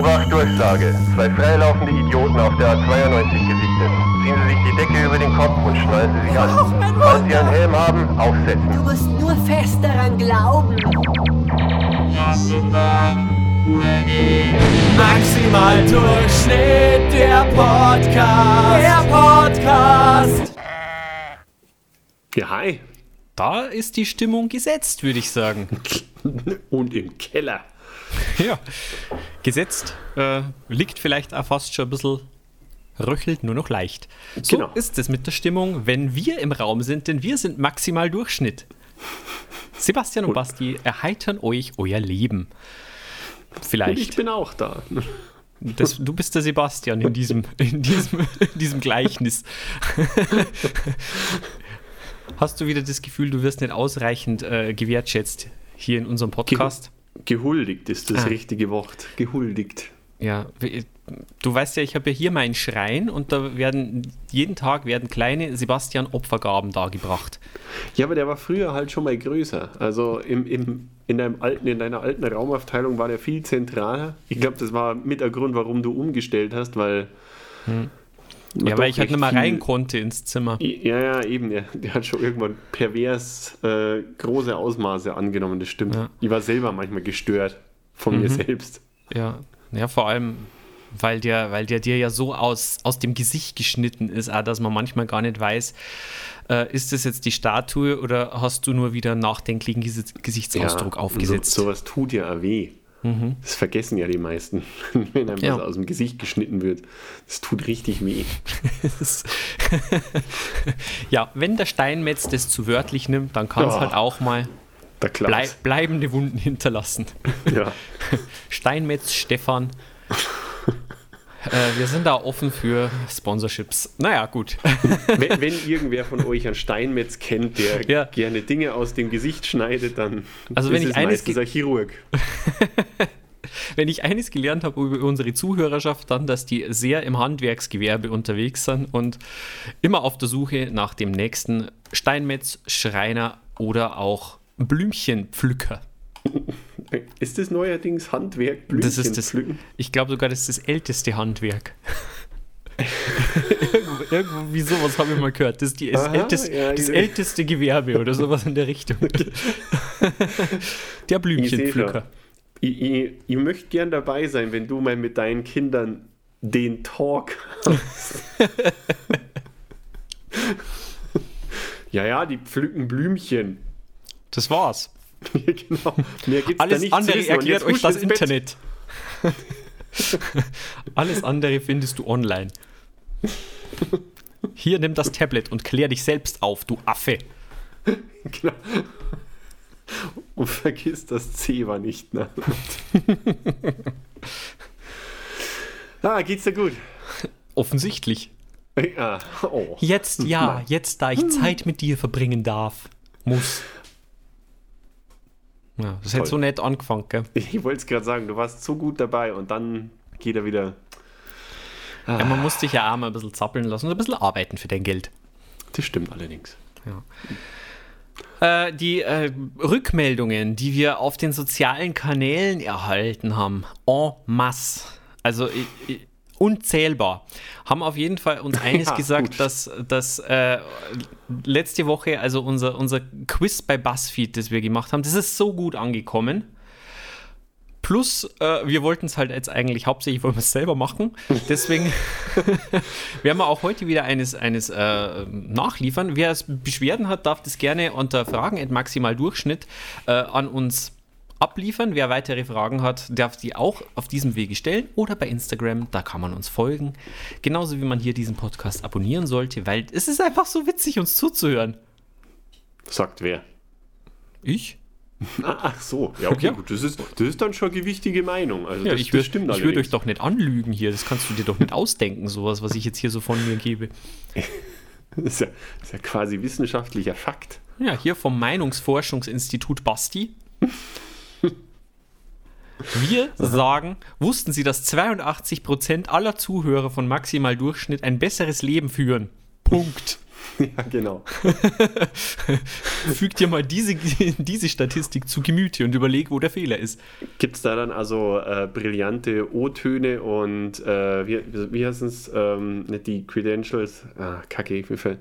Obacht, Durchsage. Zwei freilaufende Idioten auf der A92 gesichtet. Ziehen Sie sich die Decke über den Kopf und schnallen Sie sich an. Falls Sie einen Helm haben, aufsetzen. Du musst nur fest daran glauben. Maximal Durchschnitt, der Podcast. Der Podcast. Ja, hi. Da ist die Stimmung gesetzt, würde ich sagen. Und im Keller. ja, gesetzt. Äh, liegt vielleicht auch fast schon ein bisschen röchelt nur noch leicht. So Genau. ist es mit der Stimmung, wenn wir im Raum sind, denn wir sind maximal Durchschnitt. Sebastian und Basti erheitern euch euer Leben. Und ich Vielleicht. bin auch da. Das, du bist der Sebastian in diesem, in diesem, in diesem Gleichnis. Hast du wieder das Gefühl, du wirst nicht ausreichend äh, gewertschätzt hier in unserem Podcast? Gehuldigt ist das Ah. richtige Wort. Gehuldigt. Ja, du weißt ja, ich habe ja hier meinen Schrein und da werden jeden Tag werden kleine Sebastian-Opfergaben dargebracht. Ja, aber der war früher halt schon mal größer. Also im, im, in, deinem alten, in deiner alten Raumaufteilung war der viel zentraler. Ich glaube, das war mit der Grund, warum du umgestellt hast, weil. man Ja, weil ich halt nicht viel- rein konnte ins Zimmer. Ja, ja, eben. Der, der hat schon irgendwann pervers äh, große Ausmaße angenommen, das stimmt. Ja. Ich war selber manchmal gestört von mir selbst. Ja, ja, vor allem, weil der, weil der dir ja so aus, aus dem Gesicht geschnitten ist, auch, dass man manchmal gar nicht weiß, äh, ist das jetzt die Statue oder hast du nur wieder nachdenklichen Gesi- Gesichtsausdruck aufgesetzt? So, sowas tut ja auch weh. Das vergessen ja die meisten, wenn einem Ja. was aus dem Gesicht geschnitten wird. Das tut richtig weh. Ja, wenn der Steinmetz das zu wörtlich nimmt, dann kann es Oh. halt auch mal Der Klaus. blei bleibende Wunden hinterlassen. Ja. Steinmetz, Stefan. Äh, wir sind da offen für Sponsorships. Naja, gut. wenn, wenn irgendwer von euch einen Steinmetz kennt, der Ja. gerne Dinge aus dem Gesicht schneidet, dann Also wenn ist ich es eines meistens ein Chirurg. Wenn ich eines gelernt habe über unsere Zuhörerschaft, dann, dass die sehr im Handwerksgewerbe unterwegs sind und immer auf der Suche nach dem nächsten Steinmetz, Schreiner oder auch Blümchenpflücker. Ist das neuerdings Handwerk, Blümchen Das ist das, pflücken? ich glaube sogar, das ist das älteste Handwerk. irgendwo, irgendwie sowas habe ich mal gehört. Das ist die, das, Aha, älteste, ja, das älteste Gewerbe oder sowas in der Richtung. der Blümchenpflücker. Ich, ich, ich möchte gern dabei sein, wenn du mal mit deinen Kindern den Talk hast. ja, ja, die pflücken Blümchen. Das war's. Genau. Mehr gibt's da Alles nicht zu andere erklärt euch das. Internet. Alles andere findest du online. Hier nimm das Tablet und klär dich selbst auf, du Affe. Genau. Und vergiss das Zewa nicht. Ne? ah, geht's dir gut? Offensichtlich. Ja. Oh. Jetzt ja, jetzt da ich Zeit mit dir verbringen darf, muss. Ja, das Toll. so nett angefangen, gell? Ich wollte es gerade sagen, du warst so gut dabei und dann geht er wieder. Ja, man muss dich ja auch mal ein bisschen zappeln lassen und ein bisschen arbeiten für dein Geld. Das stimmt allerdings. Äh, die äh, Rückmeldungen, die wir auf den sozialen Kanälen erhalten haben, en masse, also i- i- unzählbar, haben auf jeden Fall uns eines Ja, gesagt, gut. dass, dass äh, letzte Woche, also unser, unser Quiz bei BuzzFeed, das wir gemacht haben, das ist so gut angekommen. Plus, äh, wir wollten es halt jetzt eigentlich hauptsächlich, wollen wir es selber machen. Deswegen werden wir auch heute wieder eines, eines äh, nachliefern. Wer es Beschwerden hat, darf das gerne unter Fragen maximal Durchschnitt äh, an uns abliefern. Wer weitere Fragen hat, darf die auch auf diesem Wege stellen oder bei Instagram, da kann man uns folgen. Genauso wie man hier diesen Podcast abonnieren sollte, weil es ist einfach so witzig, uns zuzuhören. Sagt wer? Ich? Ach so, ja, okay, Ja. gut. Das ist, das ist dann schon gewichtige Meinung. Also Ja, das, ich würde würd euch doch nicht anlügen hier. Das kannst du dir doch nicht ausdenken, sowas, was ich jetzt hier so von mir gebe. Das ist, ja, das ist ja quasi wissenschaftlicher Fakt. Ja, hier vom Meinungsforschungsinstitut Basti. Wir sagen, wussten Sie, dass 82% aller Zuhörer von Maximal Durchschnitt ein besseres Leben führen? Punkt. Ja, genau. Füg dir mal diese, diese Statistik zu Gemüte und überleg, wo der Fehler ist. Gibt es da dann also äh, brillante O-Töne und äh, wie, wie heißt es? Ähm, nicht die Credentials, ah, kacke, mir fällt.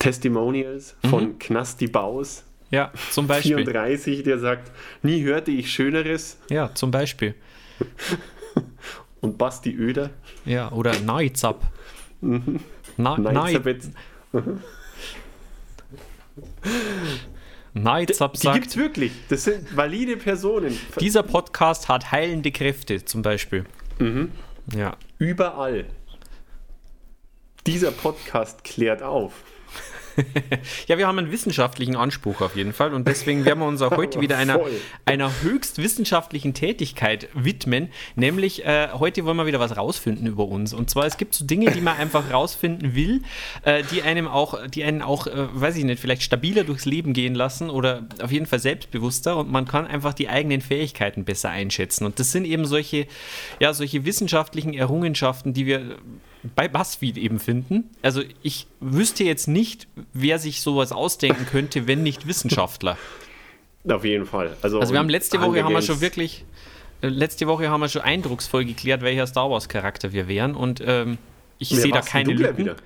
Testimonials von Mhm. Knasti Baus, Ja, zum Beispiel. 34, der sagt, nie hörte ich Schöneres Ja, zum Beispiel. und Basti Oeder. Ja, oder Neizap. Na, Nein, Nei- Elisabeth, Neizap die sagt, gibt's wirklich. Das sind valide Personen. dieser Podcast hat heilende Kräfte, zum Beispiel. Mhm. Ja. Überall. Dieser Podcast klärt auf. Ja, wir haben einen wissenschaftlichen Anspruch auf jeden Fall und deswegen werden wir uns auch heute wieder einer, einer höchst wissenschaftlichen Tätigkeit widmen, nämlich äh, heute wollen wir wieder was rausfinden über uns. Und zwar, es gibt so Dinge, die man einfach rausfinden will, äh, die einem auch, die einen auch, äh, weiß ich nicht, vielleicht stabiler durchs Leben gehen lassen oder auf jeden Fall selbstbewusster und man kann einfach die eigenen Fähigkeiten besser einschätzen. Und das sind eben solche, ja, solche wissenschaftlichen Errungenschaften, die wir bei BuzzFeed eben finden. Also ich wüsste jetzt nicht, wer sich sowas ausdenken könnte, wenn nicht Wissenschaftler. Auf jeden Fall. Also, Also wir haben letzte Woche Hunger haben wir schon wirklich, äh, letzte Woche haben wir schon eindrucksvoll geklärt, welcher Star Wars Charakter wir wären und ähm, ich sehe da keine Lücken. wieder?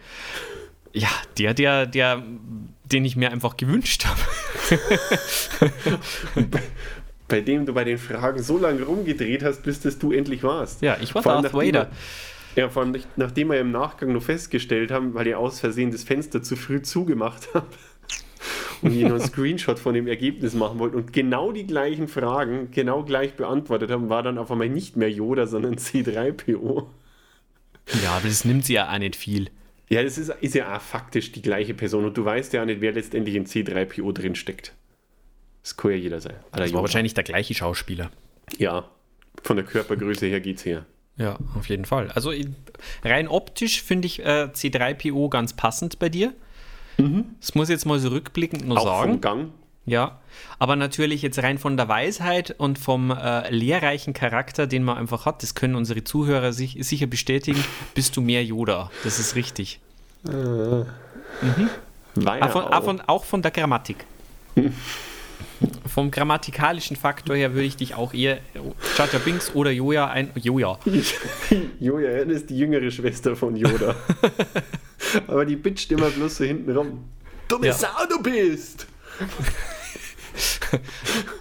Ja, der, der, der, den ich mir einfach gewünscht habe. Bei dem du bei den Fragen so lange rumgedreht hast, bis das du endlich warst. Ja, ich war Darth Vader. Ja, vor allem nicht- nachdem wir im Nachgang noch festgestellt haben, weil ihr aus Versehen das Fenster zu früh zugemacht habt und ihr noch einen Screenshot von dem Ergebnis machen wollt und genau die gleichen Fragen genau gleich beantwortet haben, war dann auf einmal nicht mehr Yoda, sondern C3PO. Ja, aber das nimmt sie ja auch nicht viel. Ja, das ist, ist ja auch faktisch die gleiche Person und du weißt ja auch nicht, wer letztendlich in C3PO drin steckt. Das kann ja jeder sein. Alter, Das war wahrscheinlich der gleiche Schauspieler. Ja, von der Körpergröße her geht's her. Ja, auf jeden Fall. Also in- rein optisch finde ich äh, C3PO ganz passend bei dir. Das muss ich jetzt mal so rückblickend nur Auch sagen. vom Gang. Ja, aber natürlich jetzt rein von der Weisheit und vom äh, lehrreichen Charakter, den man einfach hat, das können unsere Zuhörer sich, sicher bestätigen, bist du mehr Yoda. Das ist richtig. War Auch von, auch von, auch von der Grammatik. Vom grammatikalischen Faktor her würde ich dich auch eher Chacha Binks oder Joja ein. Joja. Joja, ist die jüngere Schwester von Yoda. Aber die bitcht immer bloß so hinten rum. Dumme Ja. Sau, du bist!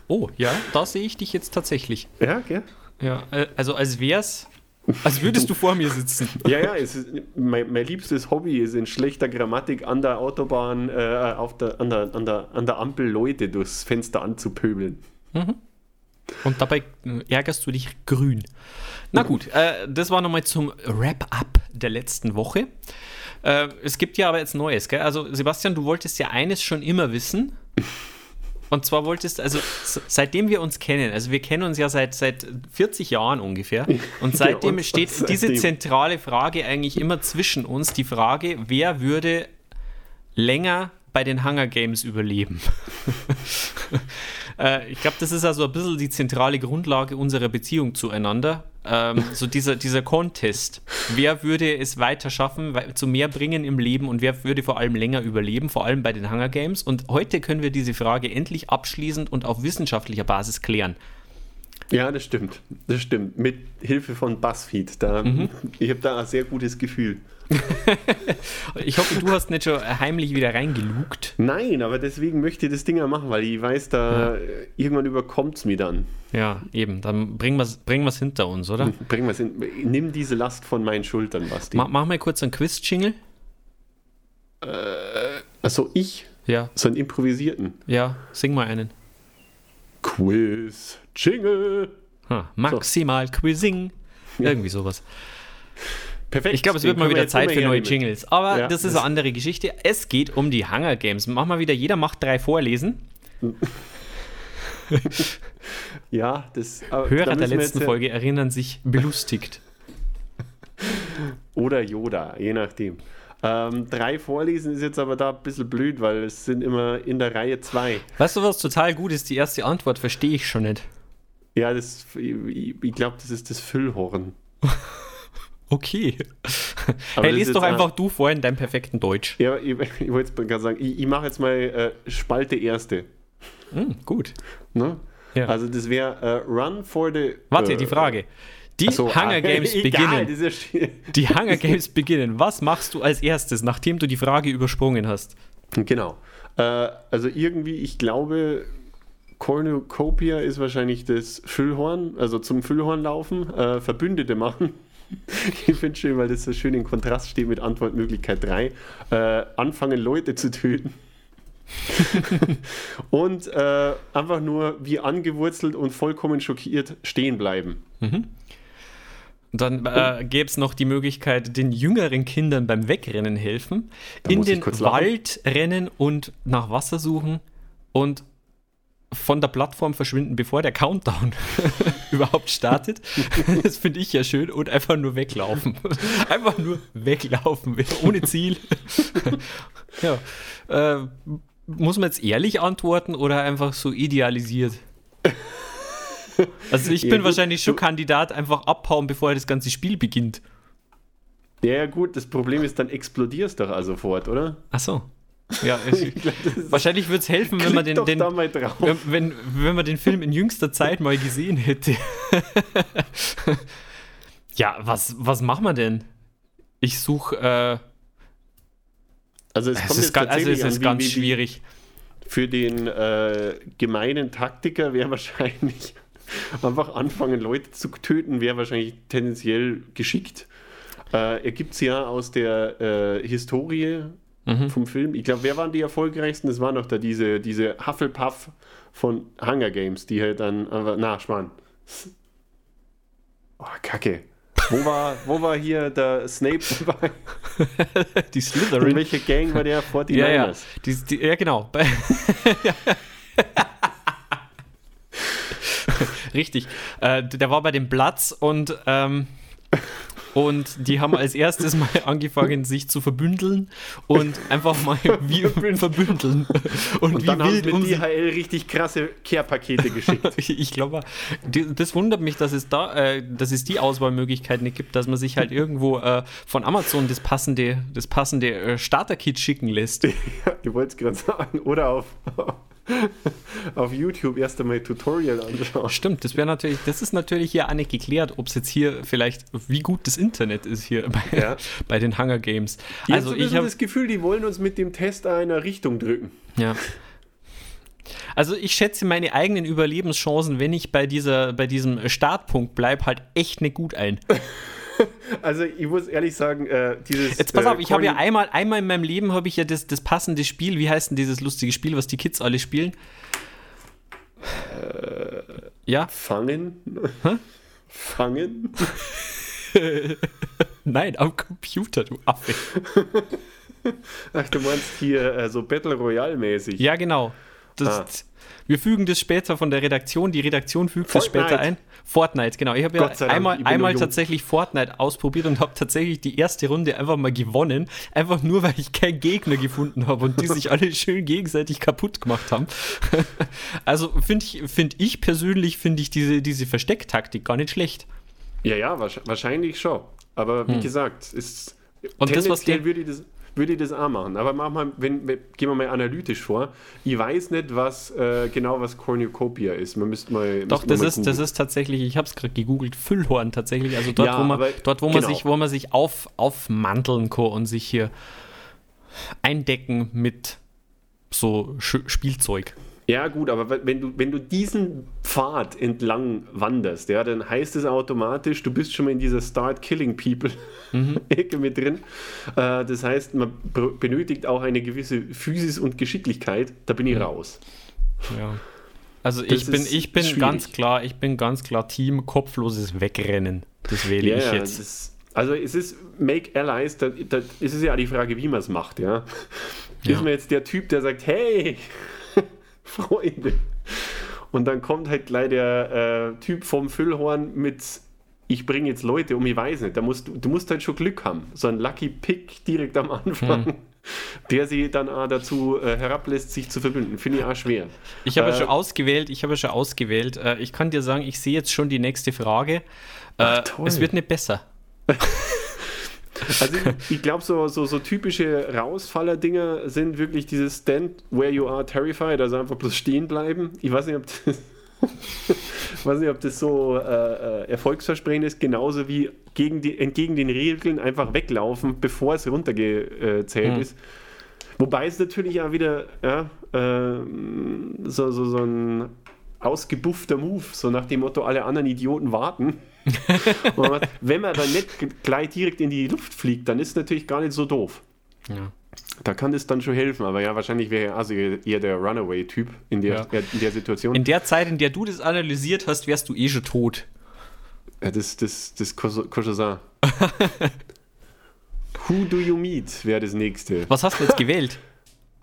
Oh, ja, da sehe ich dich jetzt tatsächlich. Ja, gell? Ja, äh, also als wär's, als würdest du vor mir sitzen. Ja, ja, ist, mein, mein liebstes Hobby ist in schlechter Grammatik an der Autobahn, äh, auf der, an, der, an, der, an der Ampel Leute durchs Fenster anzupöbeln. Und dabei äh, ärgerst du dich grün. Na gut, äh, das war nochmal zum Wrap-up der letzten Woche. Äh, es gibt ja aber jetzt Neues, gell? Also, Sebastian, du wolltest ja eines schon immer wissen. Und zwar wolltest, also s- seitdem wir uns kennen, also wir kennen uns ja seit, seit 40 Jahren ungefähr. Und seitdem und steht was diese seitdem? zentrale Frage eigentlich immer zwischen uns: die Frage, wer würde länger bei den Hunger Games überleben? äh, ich glaube, das ist also ein bisschen die zentrale Grundlage unserer Beziehung zueinander. Ähm, so dieser, dieser Contest. Wer würde es weiter schaffen, zu mehr bringen im Leben und wer würde vor allem länger überleben, vor allem bei den Hunger Games? Und heute können wir diese Frage endlich abschließend und auf wissenschaftlicher Basis klären. Ja, das stimmt. Das stimmt. Mit Hilfe von BuzzFeed. Da, Ich habe da ein sehr gutes Gefühl. Ich hoffe, du hast nicht schon heimlich wieder reingelugt. Nein, aber deswegen möchte ich das Ding ja machen, weil ich weiß, da äh, irgendwann überkommt es mir dann. Ja, eben. Dann bringen wir es bringen wir's hinter uns, oder? Bring mal's hin. Nimm diese Last von meinen Schultern, Basti. Ma mach mal kurz einen Quiz-Jingle. Achso, ich? Ja, So einen improvisierten. ja, sing mal einen. Quiz, Jingle. Ha, maximal Quizzing. Irgendwie sowas. Perfekt. Ich glaube, es wird mal wieder Zeit für neue. Jingles. Aber Ja, das ist das- eine andere Geschichte. Es geht um die Hunger Games. Mach mal wieder, jeder macht drei Vorlesen. Ja, das. Hörer der letzten ja- Folge erinnern sich belustigt. Oder Yoda, je nachdem. Ähm, drei vorlesen ist jetzt aber da ein bisschen blöd, weil es sind immer in der Reihe zwei. Weißt du, was total gut ist? Die erste Antwort verstehe ich schon nicht. Ja, das, ich, ich glaube, das ist das Füllhorn. Okay. Aber hey, lies doch einfach du vor in deinem perfekten Deutsch. Ja, ich, ich wollte jetzt gerade sagen, ich, ich mache jetzt mal äh, Spalte erste. Hm, gut. Ne? Ja. Also das wäre äh, Run for the... Warte, äh, die Frage. Die so, Hunger ah, Games egal, beginnen. ja Die Hunger Games beginnen. Was machst du als erstes, nachdem du die Frage übersprungen hast? Genau. Äh, also irgendwie, ich glaube, Cornucopia ist wahrscheinlich das Füllhorn, also zum Füllhorn laufen, äh, Verbündete machen. Ich finde schön, weil das so schön in Kontrast steht mit Antwortmöglichkeit 3. Äh, anfangen, Leute zu töten. und äh, einfach nur wie angewurzelt und vollkommen schockiert stehen bleiben. Und dann äh, gäbe es noch die Möglichkeit, den jüngeren Kindern beim Wegrennen helfen, in muss ich den. Wald rennen und nach Wasser suchen und von der Plattform verschwinden, bevor der Countdown überhaupt startet. Das finde ich ja schön. Und einfach nur weglaufen. Einfach nur weglaufen, ohne Ziel. ja. Äh, muss man jetzt ehrlich antworten oder einfach so idealisiert? Also ich Ja, bin gut. wahrscheinlich schon Kandidat, einfach abhauen, bevor das ganze Spiel beginnt. Ja, gut, das Problem ist, dann explodierst doch also sofort, oder? Ach so. Ja, ich, wahrscheinlich würde es helfen, wenn man den, den wenn, wenn, wenn man den Film in jüngster Zeit mal gesehen hätte. ja, was, was machen wir denn? Ich suche, äh, Also es, es ist, jetzt ga- also es an, ist wie- ganz wie- wie- schwierig. Für den äh, gemeinen Taktiker wäre wahrscheinlich einfach anfangen, Leute zu töten, wäre wahrscheinlich tendenziell geschickt. Äh, er gibt es ja aus der äh, Historie Mhm. vom Film. Ich glaube, wer waren die erfolgreichsten? Das waren doch da diese, diese Hufflepuff von Hunger Games, die halt dann, na, Schmarrn. Oh, Kacke. Wo war, wo war hier der Snape dabei? Die In Slytherin. welcher Gang war der? 49ers. Ja, ja. Die, die, ja, genau. Richtig. Äh, der war bei dem Platz und, ähm, und die haben als erstes mal angefangen, sich zu verbündeln und einfach mal wie verbündeln. Und, Und wie dann haben wild mit um sie DHL richtig krasse Care-Pakete geschickt. Ich glaube, das wundert mich, dass es da, äh, dass es die Auswahlmöglichkeit nicht gibt, dass man sich halt irgendwo äh, von Amazon das passende, das passende äh, Starter-Kit schicken lässt. ja, ich wollte es gerade sagen. Oder auf, auf YouTube erst einmal Tutorial anschauen. Stimmt, das wäre natürlich, das ist natürlich hier auch nicht geklärt, ob es jetzt hier vielleicht, wie gut das Internet ist hier bei, Ja. bei den Hunger Games. Also Also ich habe das Gefühl, die wollen uns mit dem Test in einer Richtung drücken. ja. Also ich schätze meine eigenen Überlebenschancen, wenn ich bei dieser, bei diesem Startpunkt bleibe, halt echt nicht gut ein. Also ich muss ehrlich sagen, äh, dieses... Jetzt pass äh, auf, ich habe ja einmal, einmal in meinem Leben habe ich ja das, das passende Spiel. Wie heißt denn dieses lustige Spiel, was die Kids alle spielen? ja? Fangen? Fangen? Nein, am Computer, du Affe. Ach, du meinst hier äh, so Battle Royale mäßig. Ja, genau. Das, Ah. Wir fügen das später von der Redaktion, die Redaktion fügt das Fortnite. später ein. Fortnite, genau. Ich habe ja einmal, einmal tatsächlich Fortnite ausprobiert und habe tatsächlich die erste Runde einfach mal gewonnen. Einfach nur, weil ich keinen Gegner gefunden habe und die sich alle schön gegenseitig kaputt gemacht haben. also finde ich, find ich persönlich, finde ich diese, diese Verstecktaktik gar nicht schlecht. Ja, ja, wahrsch- wahrscheinlich schon. Aber wie gesagt, ist Hm. Und das, was der- würde ich das würde ich das auch machen. Aber mach mal, wenn, gehen wir mal analytisch vor. Ich weiß nicht, was äh, genau was Cornucopia ist. Man müsste mal. Doch, das mal ist, das ist tatsächlich, ich habe es gerade gegoogelt, Füllhorn tatsächlich. Also dort, Ja, wo man, aber dort, wo man genau. sich, wo man sich auf, aufmanteln kann und sich hier eindecken mit so Sch Spielzeug. Ja, gut, aber wenn du, wenn du diesen Pfad entlang wanderst, ja, dann heißt es automatisch, du bist schon mal in dieser Start Killing People Mhm. Ecke mit drin. Äh, das heißt, man benötigt auch eine gewisse Physis und Geschicklichkeit. Da bin Mhm. ich raus. Ja. Also Das ich bin, ich bin schwierig. ganz klar, ich bin ganz klar Team kopfloses Wegrennen. Das wähle Ja, ich jetzt. das, also es ist Make Allies, da, da ist es ja die Frage, wie man es macht, ja. Ja. Ist man jetzt der Typ, der sagt, hey, Freunde. Und dann kommt halt gleich der äh, Typ vom Füllhorn mit, ich bringe jetzt Leute um, ich weiß nicht. Da musst, du musst halt schon Glück haben. So ein Lucky Pick direkt am Anfang, Hm. der sie dann auch dazu äh, herablässt, sich zu verbünden. Finde ich auch schwer. Ich habe ja Äh, schon ausgewählt, ich habe ja schon ausgewählt. Äh, ich kann dir sagen, ich sehe jetzt schon die nächste Frage. Äh, toll. es wird nicht besser. Also ich, ich glaube, so, so, so typische Rausfaller-Dinger sind wirklich dieses Stand where you are terrified, also einfach bloß stehen bleiben. Ich weiß nicht, ob das, weiß nicht, ob das so äh, äh, erfolgsversprechend ist, genauso wie gegen die, entgegen den Regeln einfach weglaufen, bevor es runtergezählt Hm. ist. Wobei es natürlich auch wieder ja, äh, so, so, so ein ausgebuffter Move, so nach dem Motto, alle anderen Idioten warten. Man- Wenn man dann nicht gleich direkt in die Luft fliegt, dann ist es natürlich gar nicht so doof. Ja. Da kann das dann schon helfen, aber ja, wahrscheinlich wäre er also eher der Runaway-Typ in, der Ja. in der Situation. In der Zeit, in der du das analysiert hast, wärst du eh schon tot. Ja, das das, das Cochosan. Who do you meet wäre das nächste. Was hast du jetzt gewählt?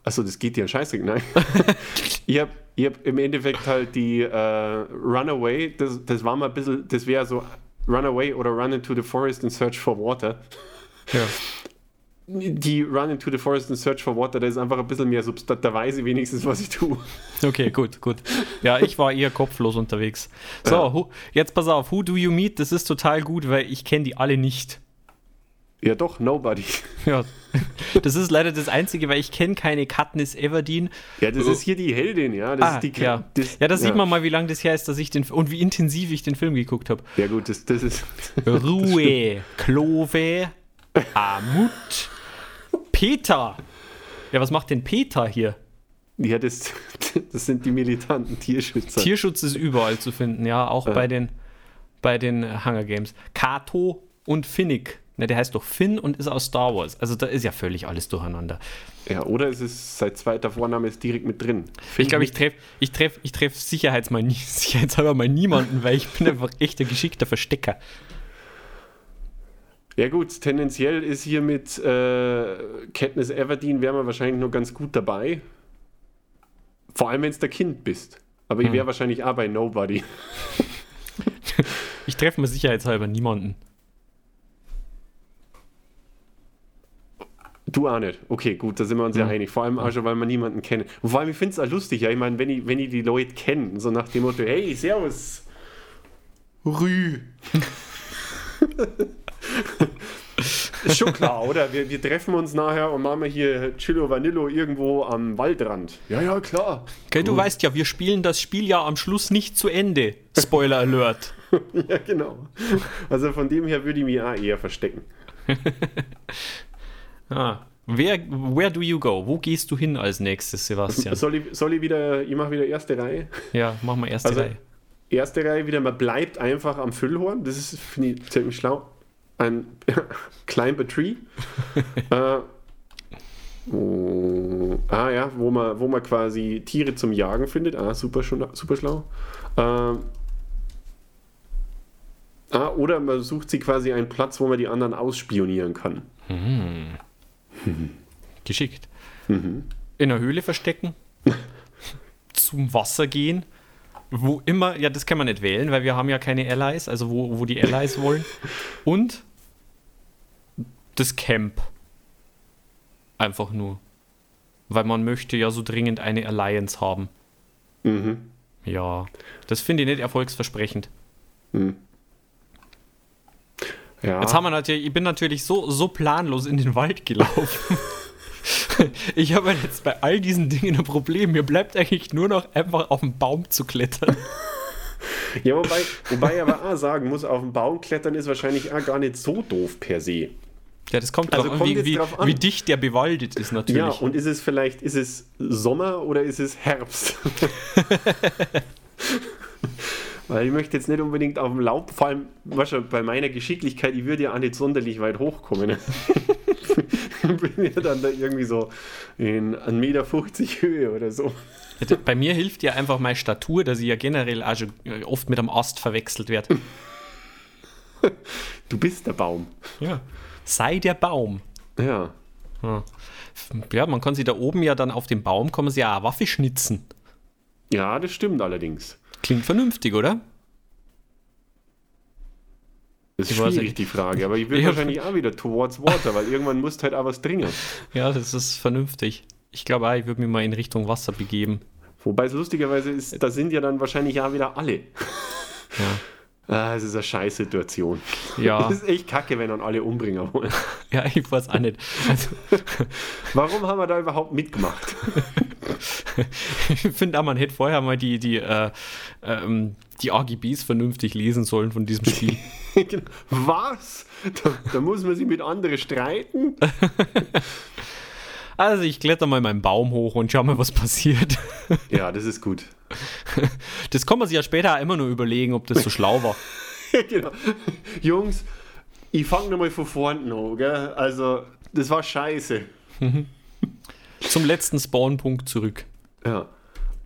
Achso, das geht dir an Scheißdreck, nein. ich habe ich hab im Endeffekt halt die äh, Runaway, das, das war mal ein bisschen, das wäre so Runaway oder Run into the Forest and Search for Water. Ja. Die Run into the Forest and Search for Water, da ist einfach ein bisschen mehr Substanz, da weiß ich wenigstens, was ich tue. Okay, gut, gut. Ja, ich war eher kopflos unterwegs. So, Ja. jetzt pass auf, Who Do You Meet? Das ist total gut, weil ich kenne die alle nicht. Ja doch, Nobody. Ja, das ist leider das Einzige, weil ich kenne keine Katniss Everdeen. Ja, das ist hier die Heldin, ja. Das Ah, ist die ja. Das, ja, da sieht man mal, wie lange das her ist, dass ich den und wie intensiv ich den Film geguckt habe. Ja gut, das, das ist... Ruhe, Klove, Amut, Peter. Ja, was macht denn Peter hier? Ja, das, das sind die militanten Tierschützer. Tierschutz ist überall zu finden, ja, auch bei den bei den Hunger Games. Kato und Finnick. Ne, der heißt doch Finn und ist aus Star Wars. Also da ist ja völlig alles durcheinander. ja, oder es ist sein zweiter Vorname ist direkt mit drin. Ich glaube, ich treffe ich treff, ich treff nie, sicherheitshalber mal niemanden, weil ich bin einfach echt ein geschickter Verstecker. Ja gut, tendenziell ist hier mit äh, Katniss Everdeen wäre man wahrscheinlich nur ganz gut dabei. Vor allem, wenn es der Kind bist. Aber ich wäre wahrscheinlich auch bei Nobody. Ich treffe mir sicherheitshalber niemanden. Du auch nicht. Okay, gut, da sind wir uns ja einig. Vor allem auch schon, weil wir niemanden kennen. Und vor allem, ich finde es auch lustig, ja. Ich meine, wenn ich, wenn ich die Leute kenne, so nach dem Motto, hey, servus, Rü. Ist schon klar, oder? Wir, wir treffen uns nachher und machen hier Chillo Vanillo irgendwo am Waldrand. Ja, ja, klar. Okay, du weißt ja, wir spielen das Spiel ja am Schluss nicht zu Ende. Spoiler Alert. Ja, genau. Also von dem her würde ich mich auch eher verstecken. Ah. Wer, where do you go? Wo gehst du hin als nächstes, Sebastian? Soll ich, soll ich wieder, ich mache wieder erste Reihe? Ja, mach mal erste Also, Reihe. erste Reihe wieder, man bleibt einfach am Füllhorn. Das ist, finde ich, ziemlich schlau. Ein Climb a Tree. äh, oh, ah ja, wo man, wo man quasi Tiere zum Jagen findet. Ah, super, schon- super schlau. Ähm, ah, oder man sucht sich quasi einen Platz, wo man die anderen ausspionieren kann. Geschickt. Mhm. In der Höhle verstecken. zum Wasser gehen. Wo immer, ja, das kann man nicht wählen, weil wir haben ja keine Allies, also wo, wo die Allies wollen. Und das Camp. Einfach nur. Weil man möchte ja so dringend eine Alliance haben. Mhm. Ja, das finde ich nicht erfolgsversprechend. Ja. Jetzt haben wir natürlich, ich bin natürlich so, so planlos in den Wald gelaufen. ich habe jetzt bei all diesen Dingen ein Problem. Mir bleibt eigentlich nur noch einfach auf den Baum zu klettern. Ja, wobei, wobei ich aber auch sagen muss, auf den Baum klettern ist wahrscheinlich auch gar nicht so doof per se. Ja, das kommt Also kommt an, wie, wie, drauf an. wie dicht der bewaldet ist natürlich. Ja, und ist es vielleicht, ist es Sommer oder ist es Herbst? Weil ich möchte jetzt nicht unbedingt auf dem Laub, vor allem weißt du, bei meiner Geschicklichkeit, ich würde ja auch nicht sonderlich weit hochkommen. bin ja dann da irgendwie so in 1,50 Meter Höhe oder so. Bei mir hilft ja einfach meine Statur, dass ich ja generell auch äh, oft mit einem Ast verwechselt werde. Du bist der Baum. Ja. Sei der Baum. Ja. Ja, man kann sich da oben ja dann auf dem Baum, kann man sich ja eine Waffe schnitzen. Ja, das stimmt allerdings. Klingt vernünftig, oder? Das ist schwierig, nicht. die Frage. Aber ich will Ja. wahrscheinlich auch wieder towards water, weil irgendwann muss halt auch was dringen. Ja, das ist vernünftig. Ich glaube auch, ich würde mich mal in Richtung Wasser begeben. Wobei es lustigerweise ist, da sind ja dann wahrscheinlich auch wieder alle. Ja. Ah, es ist eine scheiß Situation. Ja. Das ist echt kacke, wenn dann alle umbringen wollen. Ja, ich weiß auch nicht. Also, Warum haben wir da überhaupt mitgemacht? ich finde auch, man hätte vorher mal die, die, äh, ähm, die AGBs vernünftig lesen sollen von diesem Spiel. Was? Da, da muss man sich mit anderen streiten? Also ich kletter mal meinen Baum hoch und schau mal, was passiert. Ja, das ist gut. Das kann man sich ja später auch immer nur überlegen, ob das so schlau war. genau. Jungs, ich fange nochmal von vorne an, gell? Also, das war scheiße. Zum letzten Spawnpunkt zurück. Ja.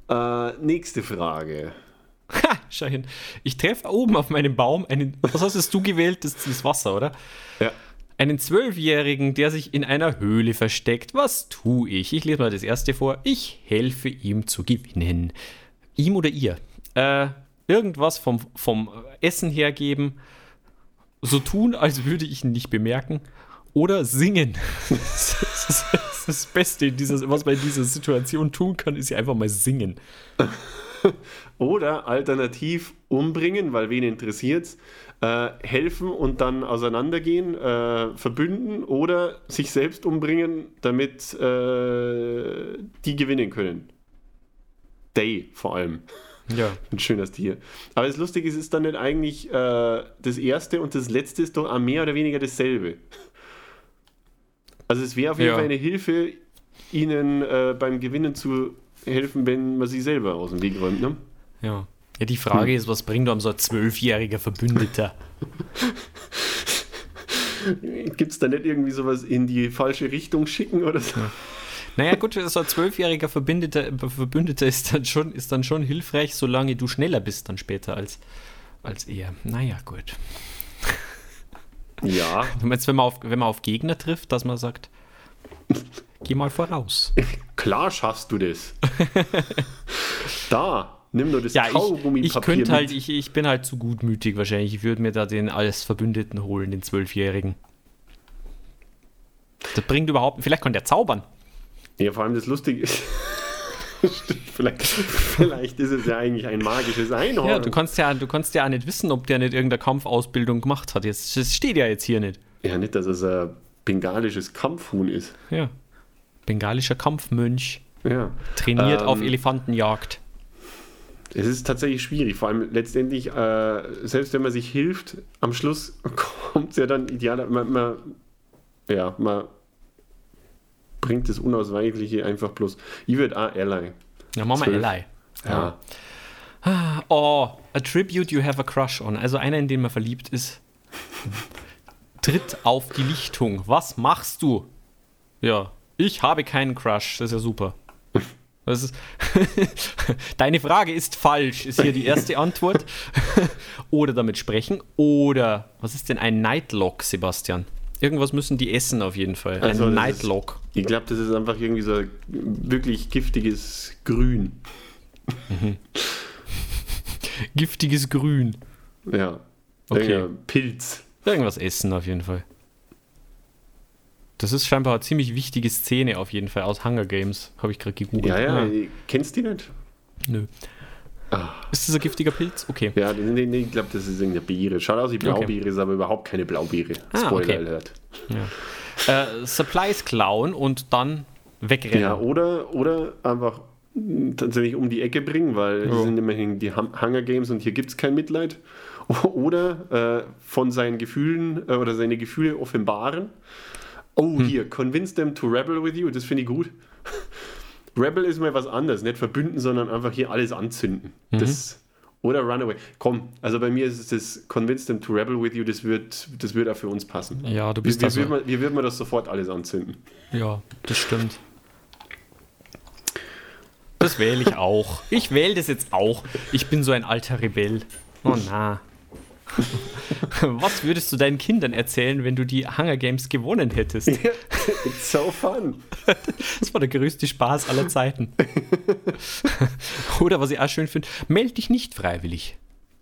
Äh, nächste Frage. Ha, schau hin. Ich treffe oben auf meinem Baum einen, was hast du gewählt? Das ist das Wasser, oder? Ja. Einen Zwölfjährigen, der sich in einer Höhle versteckt. Was tue ich? Ich lese mal das erste vor. Ich helfe ihm zu gewinnen. Ihm oder ihr? Äh, irgendwas vom, vom Essen hergeben. So tun, als würde ich ihn nicht bemerken. Oder singen. Das, ist das, Beste, in dieser, was man in dieser Situation tun kann, ist ja einfach mal singen. Oder alternativ umbringen, weil wen interessiert's, äh, helfen und dann auseinandergehen, äh, verbünden oder sich selbst umbringen, damit äh, die gewinnen können. Day vor allem. Ja. Ein schönes Tier. Aber das Lustige ist, ist dann nicht eigentlich äh, das erste und das letzte ist doch mehr oder weniger dasselbe. Also es wäre auf jeden Ja. Fall eine Hilfe, ihnen äh, beim Gewinnen zu helfen, wenn man sie selber aus dem Weg räumt. Ne? Ja. Ja, die Frage ist, was bringt einem so ein zwölfjähriger Verbündeter? Gibt es da nicht irgendwie sowas in die falsche Richtung schicken oder so? Naja, gut, so ein zwölfjähriger Verbündeter, Verbündeter ist, dann schon, ist dann schon hilfreich, solange du schneller bist dann später als, als er. Naja, gut. Ja, Du meinst, wenn man, auf, wenn man auf Gegner trifft, dass man sagt, geh mal voraus. klar schaffst du das. da, nimm nur das Ja, ich, Kaugummipapier ich könnte halt, ich, ich bin halt zu gutmütig wahrscheinlich. Ich würde mir da den als Verbündeten holen, den Zwölfjährigen. Das bringt überhaupt, vielleicht kann der zaubern. Ja, vor allem das Lustige ist, vielleicht, vielleicht ist es ja eigentlich ein magisches Einhorn. Ja, du kannst ja, du kannst ja auch nicht wissen, ob der nicht irgendeine Kampfausbildung gemacht hat. Jetzt, das steht ja jetzt hier nicht. ja, nicht, dass es ein bengalisches Kampfhuhn ist. Ja. Bengalischer Kampfmönch, Ja. trainiert Ähm, auf Elefantenjagd. Es ist tatsächlich schwierig, vor allem letztendlich, äh, selbst wenn man sich hilft, am Schluss kommt es ja dann ideal, man, man, ja, man bringt das Unausweichliche einfach bloß. Ich würde auch Ally. Ja, machen wir zwölf. Eli. Ja. Oh, a tribute you have a crush on. Also einer, in den man verliebt ist. Tritt auf die Lichtung. Was machst du? Ja, ich habe keinen Crush. Das ist ja super. Ist Deine Frage ist falsch, ist hier die erste Antwort. oder damit sprechen. Oder, was ist denn ein Nightlock, Sebastian? Irgendwas müssen die essen auf jeden Fall. Ein Also das Nightlock. Ich glaube, das ist einfach irgendwie so ein wirklich giftiges Grün. Giftiges Grün. Ja. Okay. Pilz. Irgendwas essen auf jeden Fall. Das ist scheinbar eine ziemlich wichtige Szene auf jeden Fall aus Hunger Games. Habe ich gerade gegoogelt. Ja, ja, Ah, kennst du die nicht? nö. Ah. Ist das ein giftiger Pilz? Okay. Ja, nee, nee, ich glaube, das ist irgendeine Beere. Schaut aus wie Blaubeere, ist aber überhaupt keine Blaubeere. Ah, Spoiler okay. Alert. Äh, Supplies klauen und dann wegrennen. Ja, oder, oder einfach tatsächlich um die Ecke bringen, weil Ja. es sind immerhin die Hunger Games und hier gibt es kein Mitleid. Oder äh, von seinen Gefühlen äh, oder seine Gefühle offenbaren. Oh, Hm. hier, convince them to rebel with you, das finde ich gut. rebel ist mal was anderes, nicht verbünden, sondern einfach hier alles anzünden. Mhm. Das, oder run away. Komm, also bei mir ist es das convince them to rebel with you, das wird, das wird auch für uns passen. Ja, du bist wie, also. würden wir, würden wir das sofort alles anzünden? Ja, das stimmt. Das wähle ich auch. Ich wähle das jetzt auch. Ich bin so ein alter Rebell. Oh na. Was würdest du deinen Kindern erzählen, wenn du die Hunger Games gewonnen hättest? It's so fun. Das war der größte Spaß aller Zeiten. Oder was ich auch schön finde, melde dich nicht freiwillig.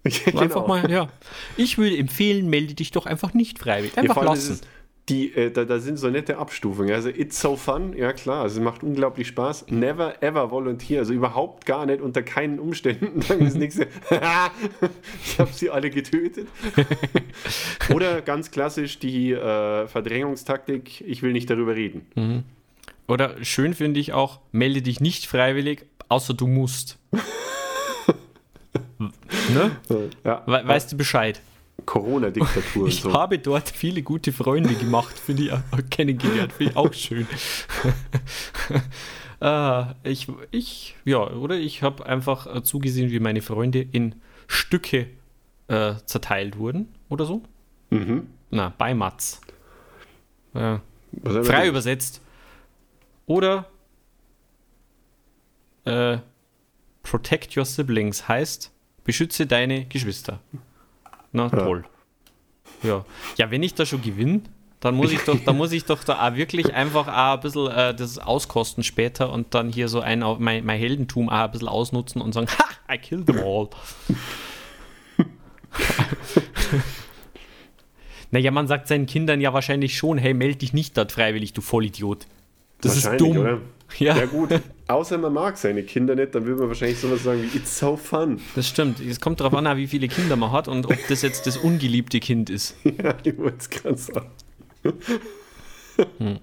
Genau. Einfach mal, ja. Ich würde empfehlen, melde dich doch einfach nicht freiwillig. Einfach lassen. Ist, die, äh, da, da sind so nette Abstufungen. Also It's so fun, ja klar, also es macht unglaublich Spaß. Never ever volunteer, also überhaupt gar nicht, unter keinen Umständen. Dann ist nächste, ich habe sie alle getötet. Oder ganz klassisch die äh, Verdrängungstaktik, ich will nicht darüber reden. Mhm. Oder schön finde ich auch, melde dich nicht freiwillig, außer du musst. ne? Ja, We weißt du Bescheid? Corona-Diktatur. Ich so. habe dort viele gute Freunde gemacht, finde ich auch kennengelernt, finde ich auch schön. äh, ich, ich, ja, oder ich habe einfach äh, zugesehen, wie meine Freunde in Stücke äh, zerteilt wurden oder so. Mhm. Na, bei Mats. Äh, frei übersetzt. Oder äh, Protect Your Siblings heißt, beschütze deine Geschwister. Na, toll. Ja. ja, wenn ich da schon gewinne, dann muss ich doch, da muss ich doch da auch wirklich einfach auch ein bisschen äh, das auskosten später und dann hier so ein mein, mein Heldentum auch ein bisschen ausnutzen und sagen, ha, I killed them all. naja, man sagt seinen Kindern ja wahrscheinlich schon, hey, melde dich nicht dort freiwillig, du Vollidiot. Das ist dumm. Oder? Ja. ja, gut. Außer man mag seine Kinder nicht, dann würde man wahrscheinlich sowas sagen wie It's so fun. Das stimmt. Es kommt darauf an, wie viele Kinder man hat und ob das jetzt das ungeliebte Kind ist. Ja, ich wollte es gerade sagen. Hm.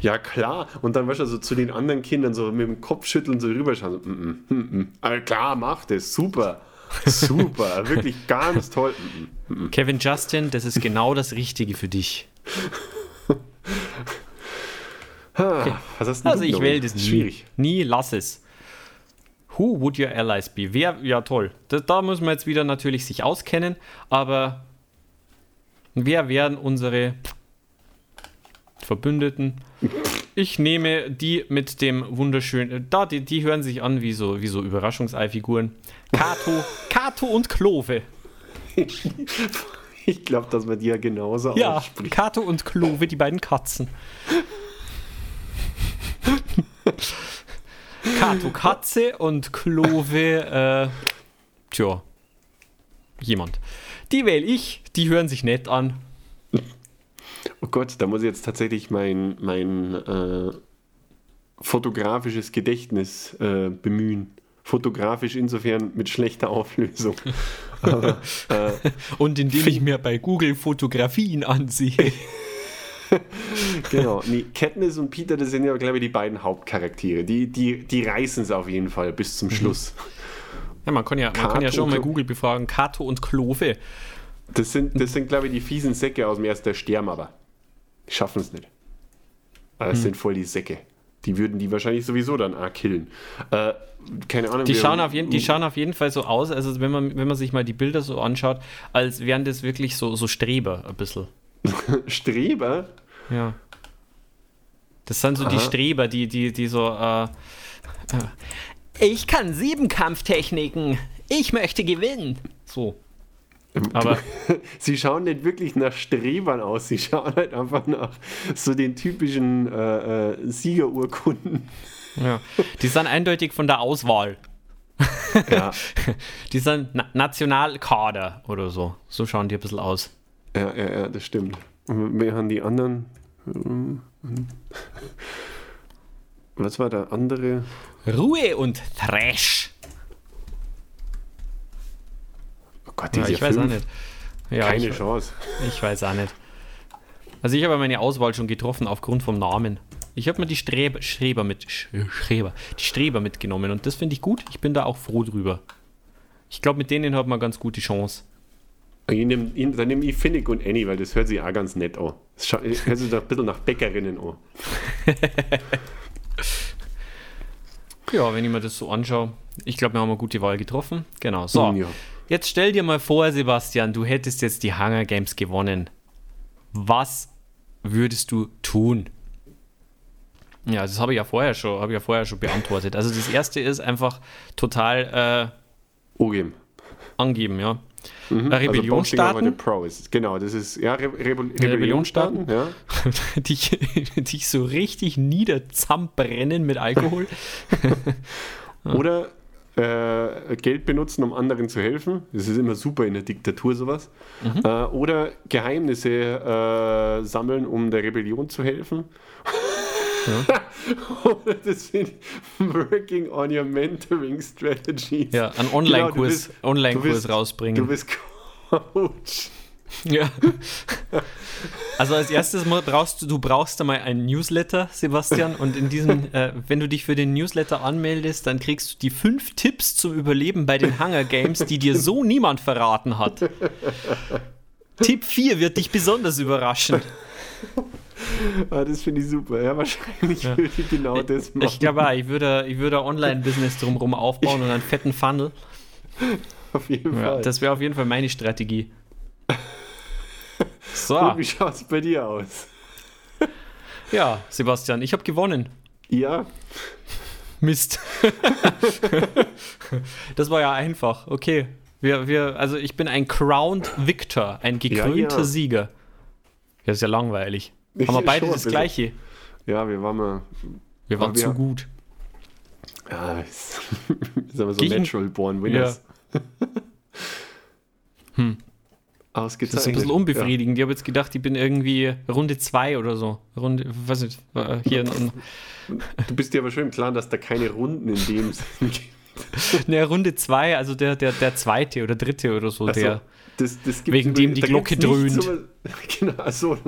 Ja, klar. Und dann weißt du, also zu den anderen Kindern so mit dem Kopf schütteln, so rüberschauen. So, mm, mm, mm. Also klar, mach das. Super. Super. Wirklich ganz toll. Mm, Kevin Justin, das ist genau das Richtige für dich. Okay. also ich wähle das nie. Schwierig. Nie, lass es. Who would your allies be? Wer, ja toll. Da, da muss man jetzt wieder natürlich sich auskennen, aber wer wären unsere Verbündeten? Ich nehme die mit dem wunderschönen, da, die, die hören sich an wie so, wie so Überraschungseifiguren. Kato, Kato und Klove. Ich glaube, dass man die ja genauso ja, ausspricht. Kato und Klove, die beiden Katzen. Kato Katze und Klove, äh, tja, jemand. Die wähle ich, die hören sich nett an. Oh Gott, da muss ich jetzt tatsächlich mein, mein äh, fotografisches Gedächtnis äh, bemühen. Fotografisch insofern mit schlechter Auflösung. Aber, äh, Und indem ich mir bei Google Fotografien ansehe. genau. Nee, Katniss und Peter, das sind ja, glaube ich, die beiden Hauptcharaktere. Die, die, die reißen es auf jeden Fall bis zum mhm. Schluss. Ja, man kann ja, man kann ja schon mal Google befragen. Kato und Klove. Das sind, das sind glaube ich, die fiesen Säcke aus dem ersten der sterben aber. Die schaffen es nicht. Aber das hm. sind voll die Säcke. Die würden die wahrscheinlich sowieso dann auch killen. Äh, keine Ahnung. Die schauen, auf jeden, die schauen auf jeden Fall so aus, also wenn man, wenn man sich mal die Bilder so anschaut, als wären das wirklich so, so Streber ein bisschen. Streber? Ja. Das sind so Aha. die Streber, die, die, die so, äh, äh, ich kann sieben Kampftechniken. Ich möchte gewinnen. So. Aber sie schauen nicht wirklich nach Strebern aus, sie schauen halt einfach nach so den typischen äh, äh, Siegerurkunden. Ja, die sind eindeutig von der Auswahl. Ja. Die sind Na Nationalkader oder so. So schauen die ein bisschen aus. Ja, ja, ja, das stimmt. Und wir haben die anderen. Was war der andere? Ruhe und Thrash. Oh Gott, diese ja, ich weiß auch nicht. Ja, Keine ich, Chance. Ich weiß auch nicht. Also ich habe meine Auswahl schon getroffen aufgrund vom Namen. Ich habe mir die Streber, Streber mit Streber, die Streber mitgenommen und das finde ich gut. Ich bin da auch froh drüber. Ich glaube, mit denen hat man ganz gute Chance. Ich nehm, ich, dann nehme ich Finnick und Annie, weil das hört sich auch ganz nett an. Das hört sich doch ein bisschen nach Bäckerinnen an. ja, wenn ich mir das so anschaue, ich glaube, wir haben eine gute Wahl getroffen. Genau. So, ja. jetzt stell dir mal vor, Sebastian, du hättest jetzt die Hunger Games gewonnen. Was würdest du tun? Ja, das habe ich ja vorher schon, habe ich ja vorher schon beantwortet. Also das erste ist einfach total äh, angeben. angeben, ja. Mhm. Rebellion also starten. Pro ist. Genau, das ist ja Re Re Rebellion starten, ja. dich, dich so richtig niederzampbrennen mit Alkohol. Oder äh, Geld benutzen, um anderen zu helfen. Das ist immer super in der Diktatur sowas. Äh, oder Geheimnisse äh, sammeln, um der Rebellion zu helfen. Oder das ich, working on your mentoring strategies. Ja, einen Genau, Online-Kurs bist- Online rausbringen. Du bist Coach. Ja. Also als erstes mal brauchst du, du brauchst einmal einen Newsletter, Sebastian, und in diesem, äh, wenn du dich für den Newsletter anmeldest, dann kriegst du die fünf Tipps zum Überleben bei den Hunger Games, die dir so niemand verraten hat. Tipp 4 wird dich besonders überraschen. Ah, das finde ich super. Ja, wahrscheinlich würde ich genau das machen. Ich glaube, ich würde, ich würde Online-Business drumherum aufbauen und einen fetten Funnel. auf jeden Ja, Fall. das wäre auf jeden Fall meine Strategie. So, Und wie schaut es bei dir aus? ja, Sebastian, ich habe gewonnen. Ja, Mist. das war ja einfach. Okay. Wir, wir, also ich bin ein Crowned Victor, ein gekrönter ja. Sieger. Ja, ist ja langweilig. Ich Haben wir beide das bisschen. gleiche. ja, wir waren mal. Wir waren wir- zu gut. Ja, ist, ist aber so Gegen- natural born winners. hm. Ausgezeichnet. Das ist ein bisschen unbefriedigend. Ich habe jetzt gedacht, ich bin irgendwie Runde 2 oder so. Runde, was nicht, äh, hier. Ja. Du bist dir aber schon im Klaren, dass da keine Runden in dem Sinn gibt. Ne, Runde 2, also der, der, der zweite oder dritte oder so, Also, der. das, das wegen dem die Glocke dröhnt. So, genau, also.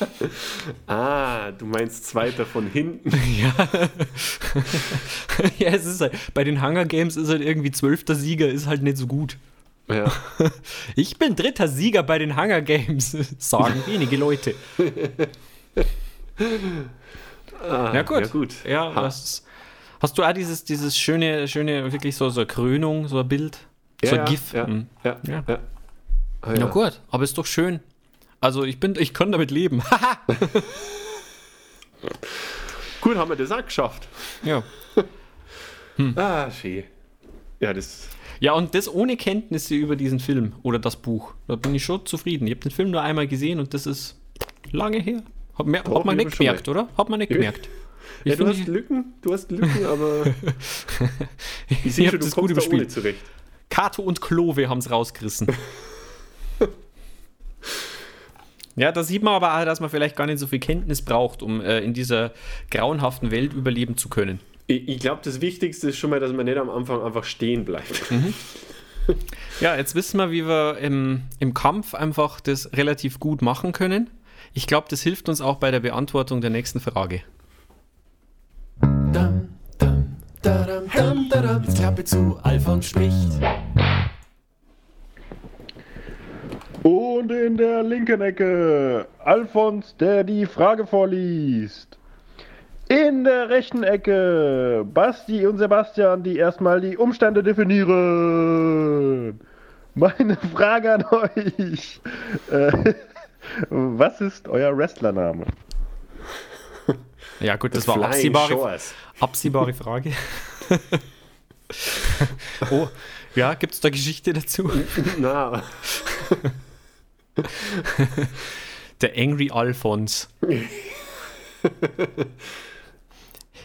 ah, du meinst zweiter von hinten. ja, es ist halt, bei den Hunger Games ist halt irgendwie zwölfter Sieger, ist halt nicht so gut. Ja. Ich bin dritter Sieger bei den Hunger Games, sagen wenige Leute. Ah, Ja, gut. Ja, gut. Ja, das, hast du auch dieses, dieses schöne, schöne, wirklich so, so eine Krönung, so ein Bild? so ja, ein GIF? Ja, Hm. ja, Ja. ja. Ah, Na ja. gut, aber ist doch schön. Also ich bin, ich kann damit leben. Gut, haben wir das auch geschafft. ja. Ah, schön. Ja, das. ja, und das ohne Kenntnisse über diesen Film oder das Buch. Da bin ich schon zufrieden. Ich habe den Film nur einmal gesehen und das ist lange her. Hat, mehr, hat man nicht gemerkt, oder? Hat man nicht gemerkt. Ich Ja, du hast Lücken, du hast Lücken, aber ich sehe schon, du das gut kommst da ohne überspielt. zurecht. Kato und Klove haben es rausgerissen. ja, da sieht man aber auch, dass man vielleicht gar nicht so viel Kenntnis braucht, um äh, in dieser grauenhaften Welt überleben zu können. Ich, ich glaube, das Wichtigste ist schon mal, dass man nicht am Anfang einfach stehen bleibt. Mhm. Ja, jetzt wissen wir, wie wir im, im Kampf einfach das relativ gut machen können. Ich glaube, das hilft uns auch bei der Beantwortung der nächsten Frage. Dam, dam, dadam, dam, dadam. Jetzt Klappe zu, Alfons spricht. Und in der linken Ecke Alfons, der die Frage vorliest. In der rechten Ecke Basti und Sebastian, die erstmal die Umstände definieren. Meine Frage an euch. Äh, was ist euer Wrestlername? Ja, gut, das, war Flying absehbare, absehbare Frage. oh, ja, gibt es da Geschichte dazu? Na, Der Angry Alphons.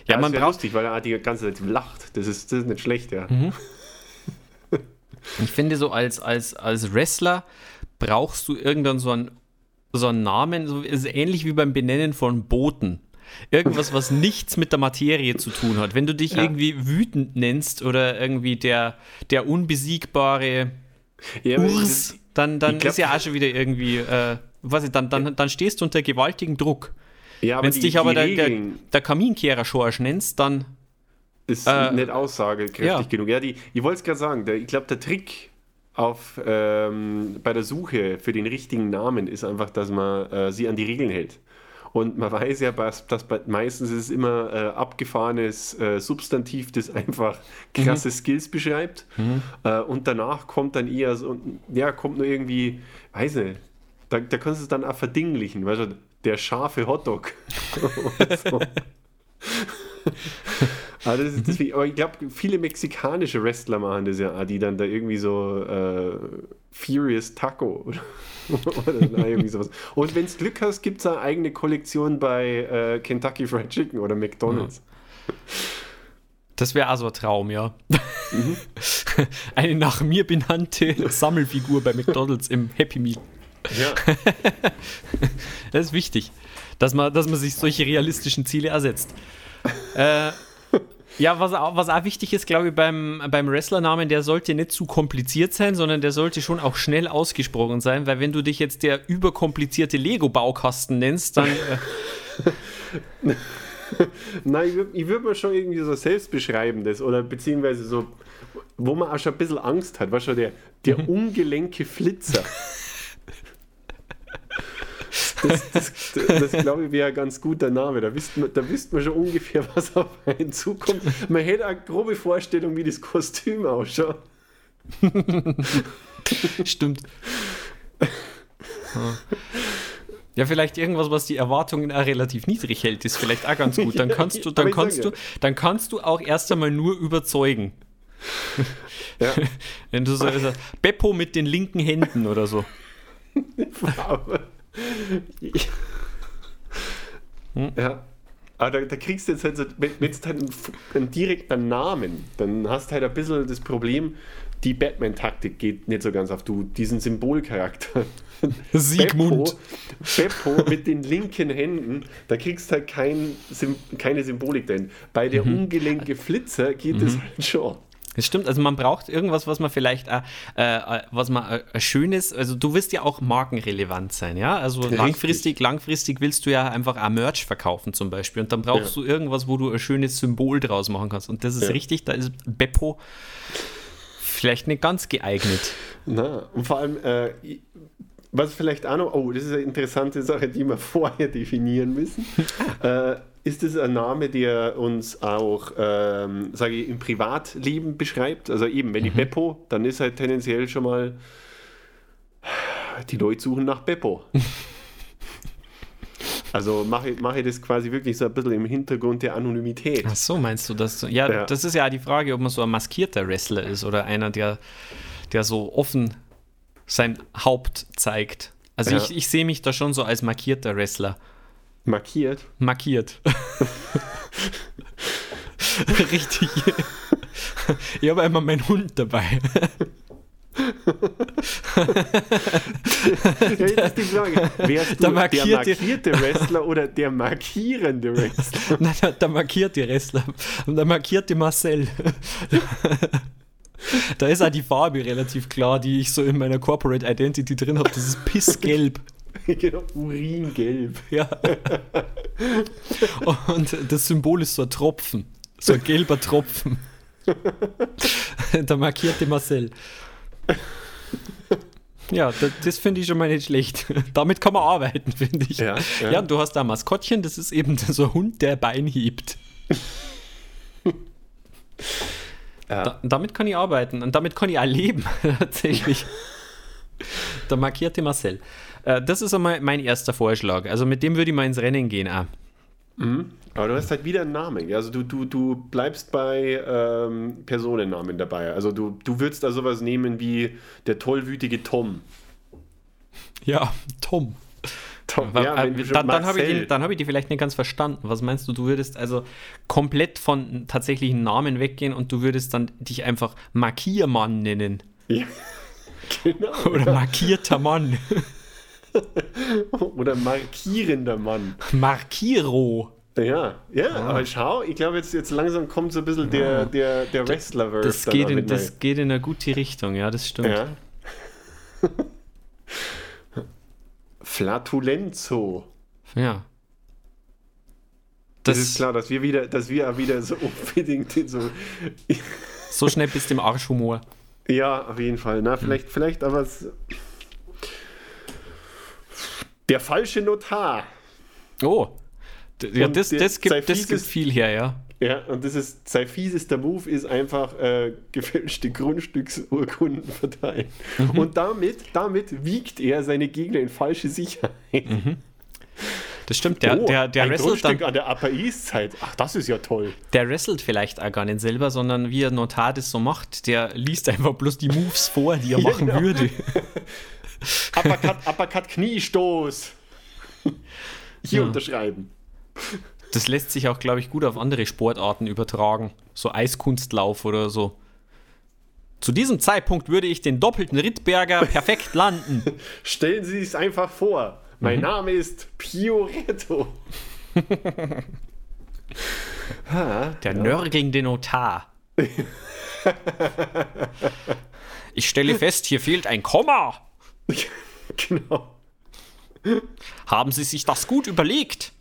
ja, man man braucht- lustig, weil er die ganze Zeit lacht. Das ist, das ist nicht schlecht, ja. Mhm. Ich finde, so als, als, als Wrestler brauchst du irgendwann so einen, so einen Namen, so ist ähnlich wie beim Benennen von Booten. Irgendwas, was nichts mit der Materie zu tun hat. Wenn du dich Ja. irgendwie wütend nennst oder irgendwie der, der unbesiegbare ja Urs, dann, dann glaub- ist ja auch schon wieder irgendwie, äh, was ich, dann, dann, dann stehst du unter gewaltigem Druck. ja, Wenn du dich aber der, der, Regeln der Kaminkehrer Schorsch nennst, dann ist äh, nicht aussagekräftig ja. genug. Ja, die, ich wollte es gerade sagen, der, ich glaube, der Trick auf, ähm, bei der Suche für den richtigen Namen ist einfach, dass man äh, sie an die Regeln hält. Und man weiß ja, dass, dass meistens ist es immer äh, abgefahrenes äh, Substantiv, das einfach krasse Skills beschreibt. Äh, und danach kommt dann eher so, ja, kommt nur irgendwie, weiß nicht, da, da kannst du es dann auch verdinglichen, weißt du, der scharfe Hotdog. So. Aber, das ist, deswegen, aber ich glaube, viele mexikanische Wrestler machen das ja, die dann da irgendwie so äh, Furious Taco oder, oder na, irgendwie sowas. Und wenn es Glück hast, gibt es eine eigene Kollektion bei äh, Kentucky Fried Chicken oder McDonalds. Das wäre also ein Traum, ja. Mhm. Eine nach mir benannte Sammelfigur bei McDonalds im Happy Meal. Ja. Das ist wichtig, dass man, dass man sich solche realistischen Ziele ersetzt. äh, ja, was auch, was auch wichtig ist, glaube ich, beim, beim Wrestlernamen, der sollte nicht zu kompliziert sein, sondern der sollte schon auch schnell ausgesprochen sein, weil wenn du dich jetzt der überkomplizierte Lego-Baukasten nennst, dann. Äh, Nein, ich würde würd mir schon irgendwie so selbstbeschreibendes oder beziehungsweise so, wo man auch schon ein bisschen Angst hat, war schon der, der ungelenke Flitzer. Das, das, das glaube ich, wäre ein ganz guter Name. Da wüsste man, da wüsste man schon ungefähr, was auf einen zukommt. Man hätte eine grobe Vorstellung, wie das Kostüm ausschaut. Stimmt. Ja. Ja, vielleicht irgendwas, was die Erwartungen auch relativ niedrig hält, ist vielleicht auch ganz gut. Dann kannst du, dann kannst du, dann kannst du auch erst einmal nur überzeugen. Ja. Wenn du so sagst, Beppo mit den linken Händen oder so. Aber, ja. Aber da, da kriegst du jetzt halt, so, wenn du halt einen, einen direkten Namen, dann hast du halt ein bisschen das Problem, die Batman-Taktik geht nicht so ganz auf du, diesen Symbolcharakter. Siegmund. Beppo, Beppo mit den linken Händen, da kriegst du halt kein, keine Symbolik drin. Bei der ungelenke Flitzer geht es halt schon. Das stimmt, also man braucht irgendwas, was man vielleicht, äh, äh, was man äh, schönes, also du willst ja auch markenrelevant sein, ja? Also Richtig. langfristig, langfristig willst du ja einfach ein Merch verkaufen zum Beispiel und dann brauchst du irgendwas, wo du ein schönes Symbol draus machen kannst und das ist Ja. richtig, da ist Beppo vielleicht nicht ganz geeignet. Na, und vor allem, äh, was vielleicht auch noch, oh, das ist eine interessante Sache, die wir vorher definieren müssen. äh, ist es ein Name, der uns auch, ähm, sage ich, im Privatleben beschreibt? Also eben, wenn ich Beppo, dann ist halt tendenziell schon mal, die Leute suchen nach Beppo. Also mache ich, mache ich das quasi wirklich so ein bisschen im Hintergrund der Anonymität. Ach so, meinst du das? Ja, Ja. das ist ja die Frage, ob man so ein maskierter Wrestler ist oder einer, der, der so offen sein Haupt zeigt. Also Ja. ich, ich sehe mich da schon so als markierter Wrestler. Markiert. Markiert. Richtig. Ich habe einmal meinen Hund dabei. Ja, jetzt ist die Frage, wärst Der der markierte- markierte Wrestler oder der markierende Wrestler? Nein, der, der markierte Wrestler. Und der markierte Marcel. Da ist auch die Farbe relativ klar, die ich so in meiner Corporate Identity drin habe. Das ist pissgelb. genau, Uringelb. Ja. Und das Symbol ist so ein Tropfen. So ein gelber Tropfen. Der markierte Marcel. Ja, das, das finde ich schon mal nicht schlecht. Damit kann man arbeiten, finde ich. Ja, ja. ja, und du hast da ein Maskottchen, das ist eben so ein Hund, der Bein hebt. Ja. Da, damit kann ich arbeiten und damit kann ich auch leben, tatsächlich. Der markierte Marcel. Äh, das ist einmal mein erster Vorschlag. Also mit dem würde ich mal ins Rennen gehen. Auch. Aber du hast halt wieder einen Namen. Also du, du, du bleibst bei ähm, Personennamen dabei. Also du, du würdest da sowas nehmen wie der tollwütige Tom. Ja, Tom. Tom ja, äh, dann dann habe ich, dann hab ich die vielleicht nicht ganz verstanden. Was meinst du? Du würdest also komplett von tatsächlichen Namen weggehen und du würdest dann dich einfach Markiermann nennen. Ja. Genau. Oder markierter Mann. Oder markierender Mann. Markiro. Ja, ja, aber schau, ich glaube, jetzt, jetzt langsam kommt so ein bisschen der, der, der Wrestler-Verse. Das, dann geht in, das geht in eine gute Richtung, ja, das stimmt. Ja. Flatulenzo. Ja. Das, Das, ist klar, dass wir wieder, dass wir wieder so unbedingt in so. So schnell bist du im Arschhumor. Ja, auf jeden Fall. Na, vielleicht, vielleicht aber. Der falsche Notar. Oh. Ja, Und das, das, gibt, das gibt viel her, ja. Ja, und das ist sein fiesester Move ist einfach äh, gefälschte Grundstücksurkunden verteilen. Mhm. Und damit, damit wiegt er seine Gegner in falsche Sicherheit. Das stimmt. Der, oh, der, der, ein wrestelt Grundstück dann, an der Upper East Side. Ach, das ist ja toll. der wrestelt vielleicht auch gar nicht selber, sondern wie ein Notar das so macht, der liest einfach bloß die Moves vor, die er machen genau. würde. Uppercut, Uppercut, Kniestoß. Hier Ja. unterschreiben. Das lässt sich auch, glaube ich, gut auf andere Sportarten übertragen. So Eiskunstlauf oder so. Zu diesem Zeitpunkt würde ich den doppelten Rittberger perfekt landen. Stellen Sie es einfach vor. Mein Mhm. Name ist Pioretto. ha, Der nörgelnde Notar. Ich stelle fest, hier fehlt ein Komma. genau. Haben Sie sich das gut überlegt?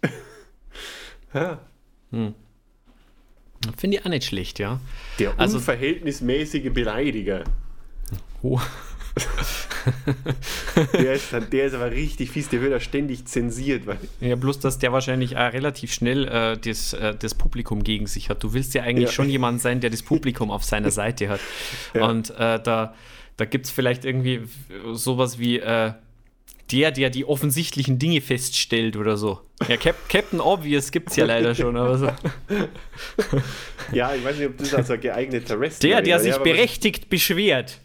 Ja. Finde ich auch nicht schlecht, ja. Der Also- unverhältnismäßige Beleidiger. Oh. Der ist, der ist aber richtig fies, der wird ja ständig zensiert. Ja, bloß, dass der wahrscheinlich auch relativ schnell äh, das, äh, das Publikum gegen sich hat. Du willst ja eigentlich Ja. schon jemand sein, der das Publikum auf seiner Seite hat. Ja. Und äh, da, da gibt es vielleicht irgendwie sowas wie äh, der, der die offensichtlichen Dinge feststellt oder so. Ja, Cap Captain Obvious gibt es ja leider schon, aber so. ja, ich weiß nicht, ob das als ein geeigneter Wrestler Der, der wäre. sich Ja, berechtigt beschwert.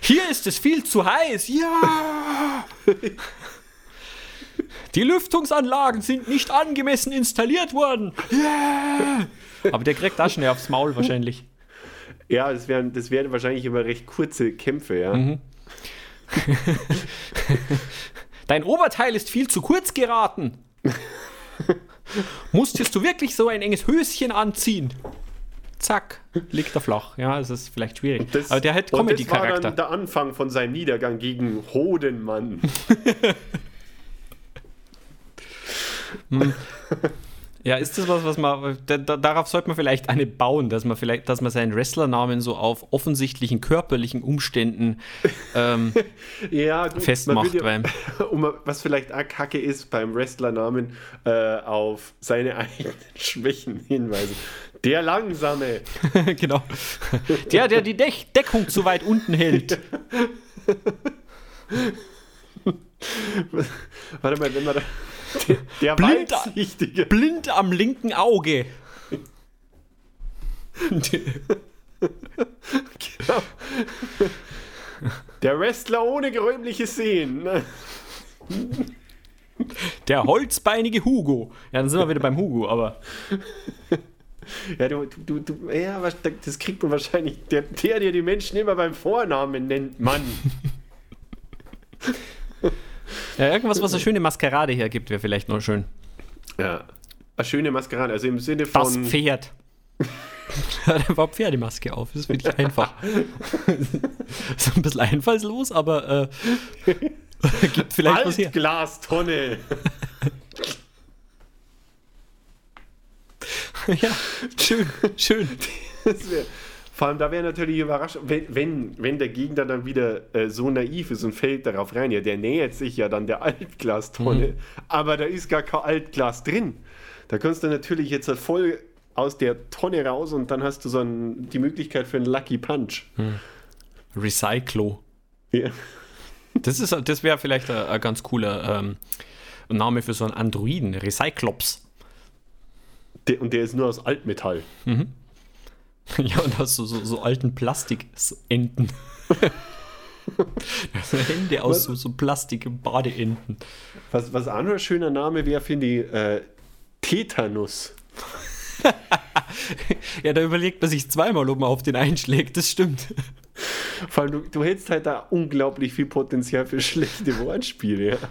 Hier ist es viel zu heiß. Ja! Die Lüftungsanlagen sind nicht angemessen installiert worden. Ja! Aber der kriegt da schnell aufs Maul wahrscheinlich. Ja, das wären, das wären wahrscheinlich immer recht kurze Kämpfe, ja. Mhm. Dein Oberteil ist viel zu kurz geraten. Musstest du wirklich so ein enges Höschen anziehen? Zack, liegt er flach. Ja, es ist vielleicht schwierig. Das- Aber der hat und Das war Comedy-Charakter. dann der Anfang von seinem Niedergang gegen Hodenmann. Ja, ist das was, was man. Da, da, darauf sollte man vielleicht eine bauen, dass man vielleicht, dass man seinen Wrestlernamen so auf offensichtlichen körperlichen Umständen ähm, ja, gut, festmacht. man weil, ja, um, was vielleicht auch kacke ist beim Wrestlernamen, äh, auf seine eigenen Schwächen hinweisen. Der Langsame. genau. Der, der die Dech Deckung zu weit unten hält. Warte mal, wenn man da. Der, der Blind- Weitsichtige. Blind am linken Auge. Der Wrestler ohne geräumliches Sehen. Der holzbeinige Hugo. Ja, dann sind wir wieder beim Hugo, aber. Ja, du, du, du, ja, das kriegt man wahrscheinlich. Der, der, der die Menschen immer beim Vornamen nennt, Mann. Ja, irgendwas, was eine schöne Maskerade hergibt, wäre vielleicht noch schön. Ja. Eine schöne Maskerade, also im Sinne Das von. Pferd. Hat einfach Pferdemaske auf. Das ist wirklich einfach. ist ein bisschen einfallslos, aber äh, gibt vielleicht was her. Altglastonne. ja, schön, schön. Das wär, vor allem, da wäre natürlich überrascht, wenn, wenn, wenn der Gegner dann wieder äh, so naiv ist und fällt darauf rein. Ja, der nähert sich ja dann der Altglastonne, aber da ist gar kein Altglas drin. Da kannst du natürlich jetzt halt voll aus der Tonne raus und dann hast du so ein, die Möglichkeit für einen Lucky Punch. Recyclo. Ja. Das, ist- das wäre vielleicht ein, ein ganz cooler ähm, Name für so einen Androiden. Recyclops. Der, und der ist nur aus Altmetall. Ja, und hast so, so, so alten Plastikenten. Hände aus so, so Plastik-Badeenten. Was, was auch noch ein schöner Name wäre, finde ich, äh, Tetanus. Ja, da überlegt man sich zweimal, ob man auf den einschlägt. Das stimmt. Vor allem, du, du hättest halt da unglaublich viel Potenzial für schlechte Wortspiele. Ja.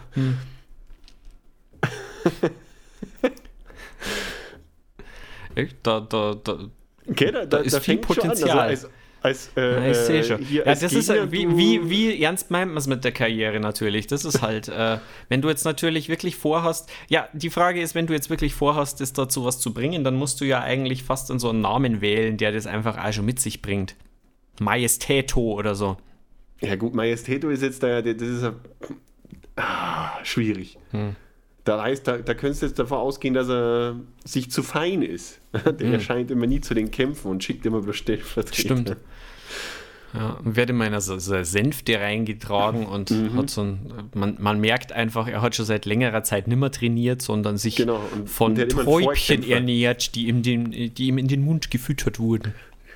Echt? Da, da, da. Okay, da, da, ist da viel fängt's schon an. Potenzial. Also als, als, äh, Ja, ich sehe äh, schon. hier Ja, das ist Gegner, halt, wie, wie, wie ernst meint man es mit der Karriere natürlich? Das ist halt, äh, wenn du jetzt natürlich wirklich vorhast, ja, die Frage ist, wenn du jetzt wirklich vorhast, das dazu was zu bringen, dann musst du ja eigentlich fast in so einen Namen wählen, der das einfach auch schon mit sich bringt. Majestäto oder so. Ja gut, Majestäto ist jetzt da, das ist ja, ah, schwierig. Hm. Da, heißt, da, da könntest du jetzt davon ausgehen, dass er sich zu fein ist. Der erscheint immer nie zu den Kämpfen und schickt immer bloß Stellvertreter. Stimmt. Ja, und wird immer in so, so Sänfte reingetragen und Mhm. hat so ein, man, man merkt einfach, er hat schon seit längerer Zeit nimmer trainiert, sondern sich Genau, und- von und Träubchen ernährt, die ihm, den, die ihm in den Mund gefüttert wurden.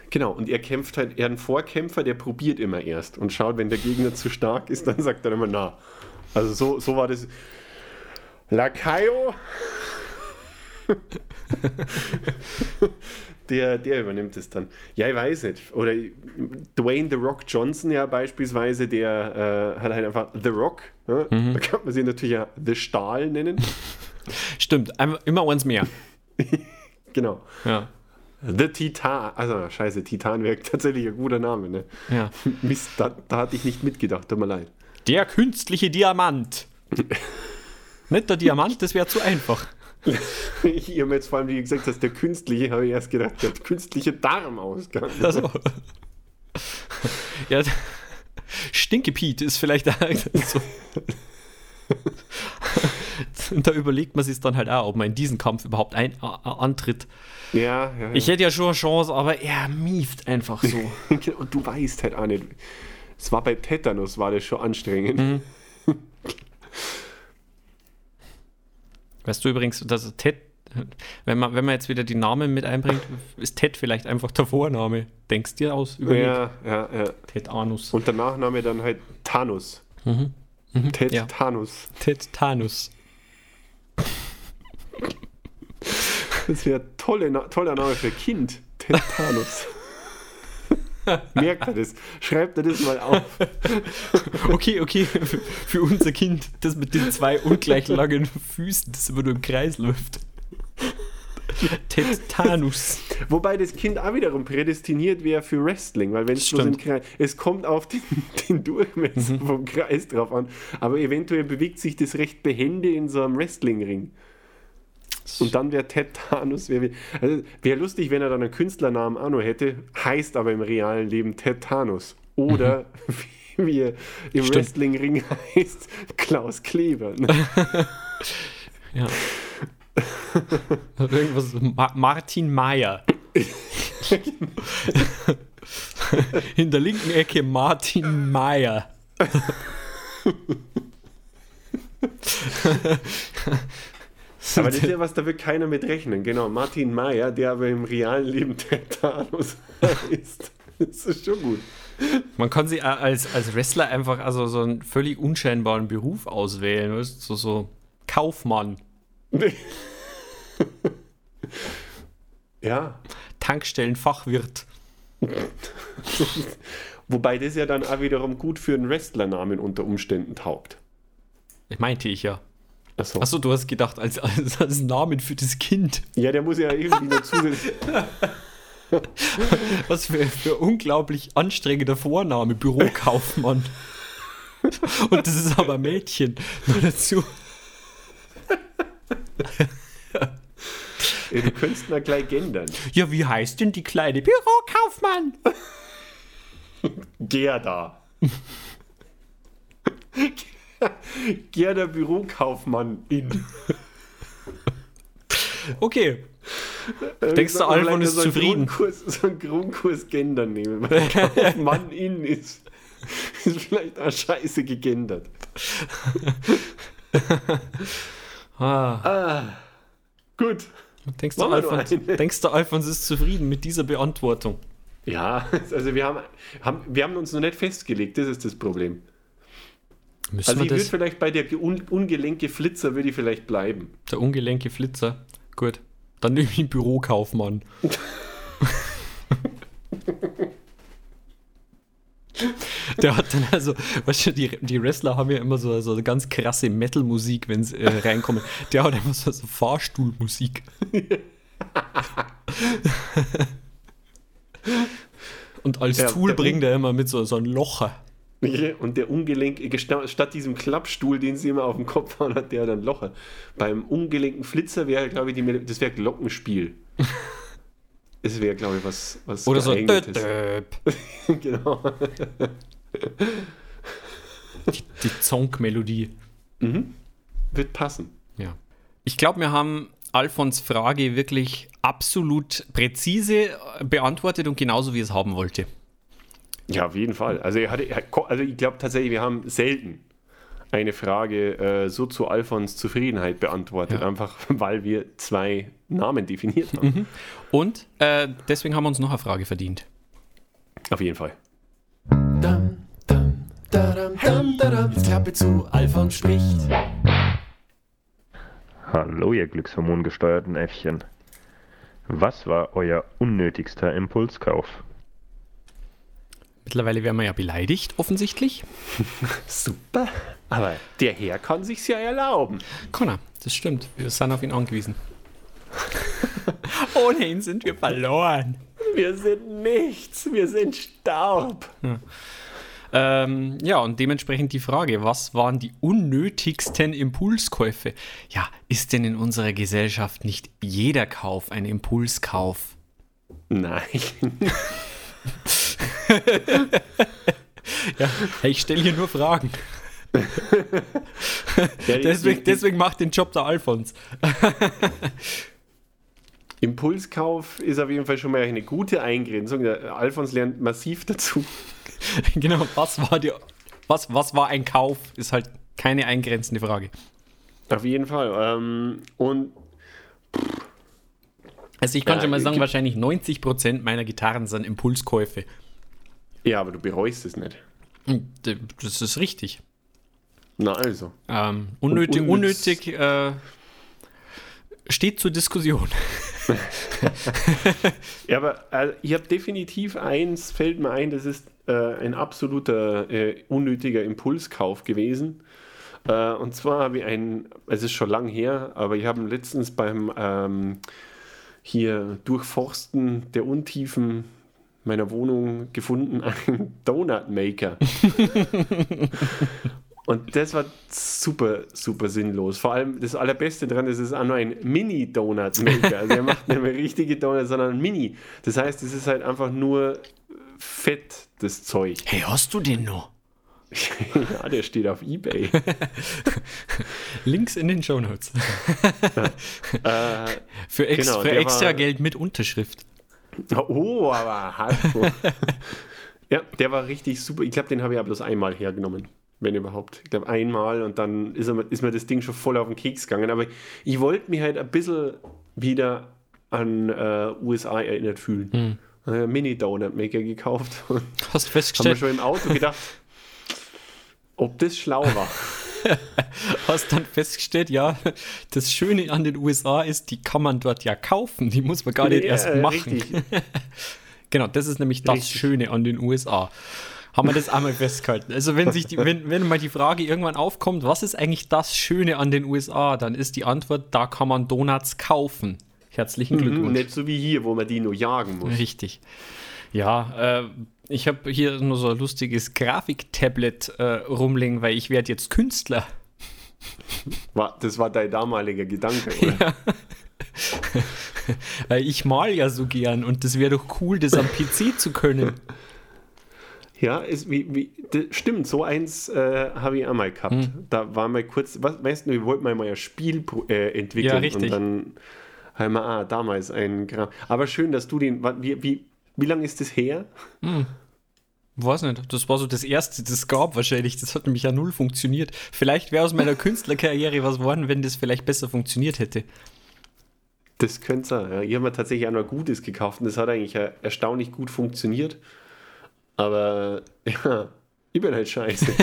Genau, und er kämpft halt, er hat einen Vorkämpfer, der probiert immer erst und schaut, wenn der Gegner zu stark ist, dann sagt er immer na. Also so, so war das. Lacayo. der, der übernimmt es dann. Ja, ich weiß nicht. Oder Dwayne The Rock Johnson ja beispielsweise, der äh, hat halt einfach The Rock. Ja? Da kann man sie natürlich ja The Stahl nennen. Stimmt, immer eins mehr. genau. Ja. The Titan. Also, scheiße, Titan wäre tatsächlich ein guter Name, ne? ja. Mist, da, da hatte ich nicht mitgedacht, tut mir leid. Der künstliche Diamant. Nicht der Diamant, das wäre zu einfach. Ich habe mir jetzt vor allem, wie gesagt hast, der künstliche, habe ich erst gedacht, der künstliche Darmausgang. Also. Ja, Stinkepiet ist vielleicht so. da überlegt man sich dann halt auch, ob man in diesen Kampf überhaupt ein, a, a, antritt. Ja, ja. Ich hätte ja schon eine Chance, aber er mieft einfach so. Und du weißt halt auch nicht. Es war bei Tetanus, war das schon anstrengend. Weißt du übrigens, dass Ted, wenn man, wenn man jetzt wieder die Namen mit einbringt, ist Ted vielleicht einfach der Vorname. Denkst dir aus? Überleg. Ja, ja, ja. Ted Anus. Und der Nachname dann halt Thanos. Ted ja. Thanos. Ted Tanus. Das wäre tolle, toller Name für Kind. Ted Thanos. Merkt er das? Schreibt er das mal auf. Okay, okay, für, unser Kind, das mit den zwei ungleich langen Füßen, das immer nur im Kreis läuft. Ted Tanus. Wobei das Kind auch wiederum prädestiniert wäre für Wrestling, weil wenn es bloß im. Kreis, es kommt auf den, den Durchmesser vom Kreis drauf an, aber eventuell bewegt sich das recht behende in so einem Wrestlingring. Und dann wäre Ted Thanos, wäre also wär lustig, wenn er dann einen Künstlernamen noch hätte, heißt aber im realen Leben Ted Thanos. Oder wie, wie er im. Wrestlingring heißt, Klaus Kleber. Ne? Ja. Irgendwas, Ma Martin Mayer. In der linken Ecke Martin Mayer. Aber das ist ja was, da wird keiner mit rechnen. Genau, Martin Mayer, der aber im realen Leben Ted Thanos heißt. Das ist schon gut. Man kann sich als, als Wrestler einfach also so einen völlig unscheinbaren Beruf auswählen. Weißt? du? So, so Kaufmann, Ja, Tankstellenfachwirt. wobei das ja dann auch wiederum gut für einen Wrestlernamen unter Umständen taugt. Meinte ich ja. Achso. Achso, du hast gedacht, als, als, als Namen für das Kind. Ja, der muss ja irgendwie noch zusätzlich. Was für, für unglaublich anstrengender Vorname, Bürokaufmann. Und das ist aber Mädchen. Nur dazu. Ja, du könntest ja gleich gendern. Ja, wie heißt denn die kleine Bürokaufmann? Gerda. Gerda Bürokaufmann in. Okay. Denkst du, Alfon ist so zufrieden? Grundkurs, so einen Grundkurs gendern nehmen. Weil Kaufmann in ist, ist vielleicht auch scheiße gegendert. Ah, Gut. denkst, du, Alfons, denkst du, Alfons ist zufrieden mit dieser Beantwortung? Ja, also wir haben, haben, wir haben uns noch nicht festgelegt, das ist das Problem. Müssen Also ich würde vielleicht bei der un ungelenke Flitzer würde ich vielleicht bleiben. Der ungelenke Flitzer. Gut. Dann nehme ich einen Bürokaufmann. Der hat dann also, weißt du, die, die Wrestler haben ja immer so, so eine ganz krasse Metal-Musik, wenn sie äh, reinkommen. Der hat immer so, so Fahrstuhlmusik. Und als Ja, Tool bringt er immer mit so, so einem Locher. Und der ungelenke, gesta- statt diesem Klappstuhl, den sie immer auf dem Kopf haben, hat der dann Locher. Beim ungelenken Flitzer wäre, glaube ich, die, das wäre Glockenspiel. Das wäre, glaube ich, was, was Oder so. genau. Die Zong-Melodie. Wird passen. Ja. Ich glaube, wir haben Alfons Frage wirklich absolut präzise beantwortet und genauso wie es haben wollte. Ja, auf jeden Fall. Also, er hatte, also ich glaube tatsächlich, wir haben selten eine Frage äh, so zu Alfons Zufriedenheit beantwortet, Ja. einfach weil wir zwei Namen definiert haben. Und äh, deswegen haben wir uns noch eine Frage verdient. Auf jeden Fall. Dam, dam, dadam, dam, dadam. Jetzt Klappe zu, Alfons spricht. Hallo, ihr glückshormongesteuerten Äffchen. Was war euer unnötigster Impulskauf? Mittlerweile wären wir ja beleidigt, offensichtlich. Super. Aber der Herr kann sich's ja erlauben. Connor, das stimmt. Wir sind auf ihn angewiesen. Ohne ihn sind wir verloren. Wir sind nichts, wir sind Staub. Ähm, ja, und dementsprechend die Frage, was waren die unnötigsten Impulskäufe? Ja, ist denn in unserer Gesellschaft nicht jeder Kauf ein Impulskauf? Nein. Ja, ich stelle hier nur Fragen. Deswegen, deswegen macht den Job der Alfons. Impulskauf ist auf jeden Fall schon mal eine gute Eingrenzung. Der Alfons lernt massiv dazu. genau, was war, die, was, was war ein Kauf? Ist halt keine eingrenzende Frage. Auf jeden Fall. Ähm, und Also ich kann Ja, schon mal sagen, wahrscheinlich 90% meiner Gitarren sind Impulskäufe. Ja, aber du bereust es nicht. Äh, Das ist richtig. Na also. Ähm, unnötig, unnötig äh, steht zur Diskussion. Ja, aber äh, ich habe definitiv eins, fällt mir ein, das ist äh, ein absoluter äh, unnötiger Impulskauf gewesen. Äh, und zwar habe ich einen, es ist schon lang her, aber ich habe letztens beim ähm, hier Durchforsten der Untiefen meiner Wohnung gefunden, einen Donut Maker. Und das war super, super sinnlos. Vor allem das Allerbeste dran ist, es ist auch nur ein Mini-Donut-Maker. Also er macht nicht mehr richtige Donuts, sondern ein Mini. Das heißt, es ist halt einfach nur Fett, das Zeug. Hey, hast du den noch? ja, der steht auf Ebay. Links in den Shownotes. äh, Für, ex Genau, für extra war- Geld mit Unterschrift. Oh, aber hardcore. ja, der war richtig super. Ich glaube, den habe ich ja bloß einmal hergenommen. Wenn überhaupt. Ich glaube, einmal und dann ist, er, ist mir das Ding schon voll auf den Keks gegangen. Aber ich wollte mich halt ein bisschen wieder an äh, USA erinnert fühlen. Hm. Mini-Donut-Maker gekauft und Hast haben wir festgestellt, schon im Auto gedacht, ob das schlau war. hast dann festgestellt, ja, das Schöne an den USA ist, die kann man dort ja kaufen, die muss man gar nicht Ja, erst machen. Genau, das ist nämlich das Richtig. Schöne an den USA. Haben wir das einmal festgehalten. Also wenn sich die, wenn, wenn mal die Frage irgendwann aufkommt, was ist eigentlich das Schöne an den USA, dann ist die Antwort, da kann man Donuts kaufen. Herzlichen Glückwunsch. Nicht so wie hier, wo man die nur jagen muss. Richtig. Ja, äh, ich habe hier nur so ein lustiges Grafiktablet äh, rumliegen, weil ich werde jetzt Künstler. War, das war dein damaliger Gedanke, oder? Weil ich mal ja so gern und das wäre doch cool, das am PC zu können. Ja, ist, wie, wie, das stimmt, so eins äh, habe ich einmal gehabt. Hm. Da war mal kurz, was, weißt du, wir wollten mal ein Spiel äh, entwickeln Ja, richtig. und dann haben wir, ah, damals ein Gra Aber schön, dass du den, wie, wie, wie lange ist das her? Weiß nicht, das war so das erste, das gab wahrscheinlich. Das hat nämlich ja null funktioniert. Vielleicht wäre aus meiner Künstlerkarriere was geworden, wenn das vielleicht besser funktioniert hätte. Das könnte sein. Ja. Ich habe mir tatsächlich auch noch Gutes gekauft und das hat eigentlich erstaunlich gut funktioniert. Aber ja, ich bin halt scheiße.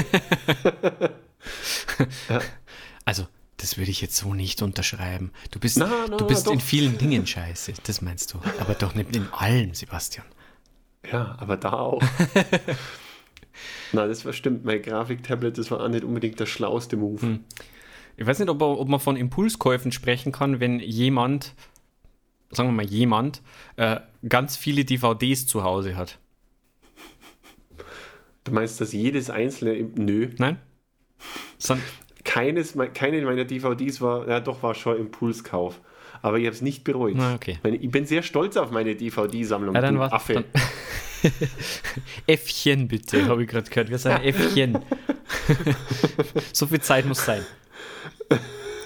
Also, das würde ich jetzt so nicht unterschreiben. Du bist, Na, na, du bist doch. in vielen Dingen scheiße, das meinst du. Aber doch nicht in allem, Sebastian. ja, aber da auch. Na, das war stimmt. Mein Grafiktablet, das war auch nicht unbedingt der schlauste Move. Hm. Ich weiß nicht, ob, ob man von Impulskäufen sprechen kann, wenn jemand, sagen wir mal jemand, äh, ganz viele DVDs zu Hause hat. Du meinst, dass jedes einzelne. Nö. Nein? Son Keines, keine meiner DVDs war, ja doch, war schon Impulskauf. Aber ich habe es nicht bereut. Na, okay. Ich bin sehr stolz auf meine DVD-Sammlung. Ja, dann du war's- Affe. dann- Äffchen bitte, habe ich gerade gehört. Wir sagen Äffchen. so viel Zeit muss sein.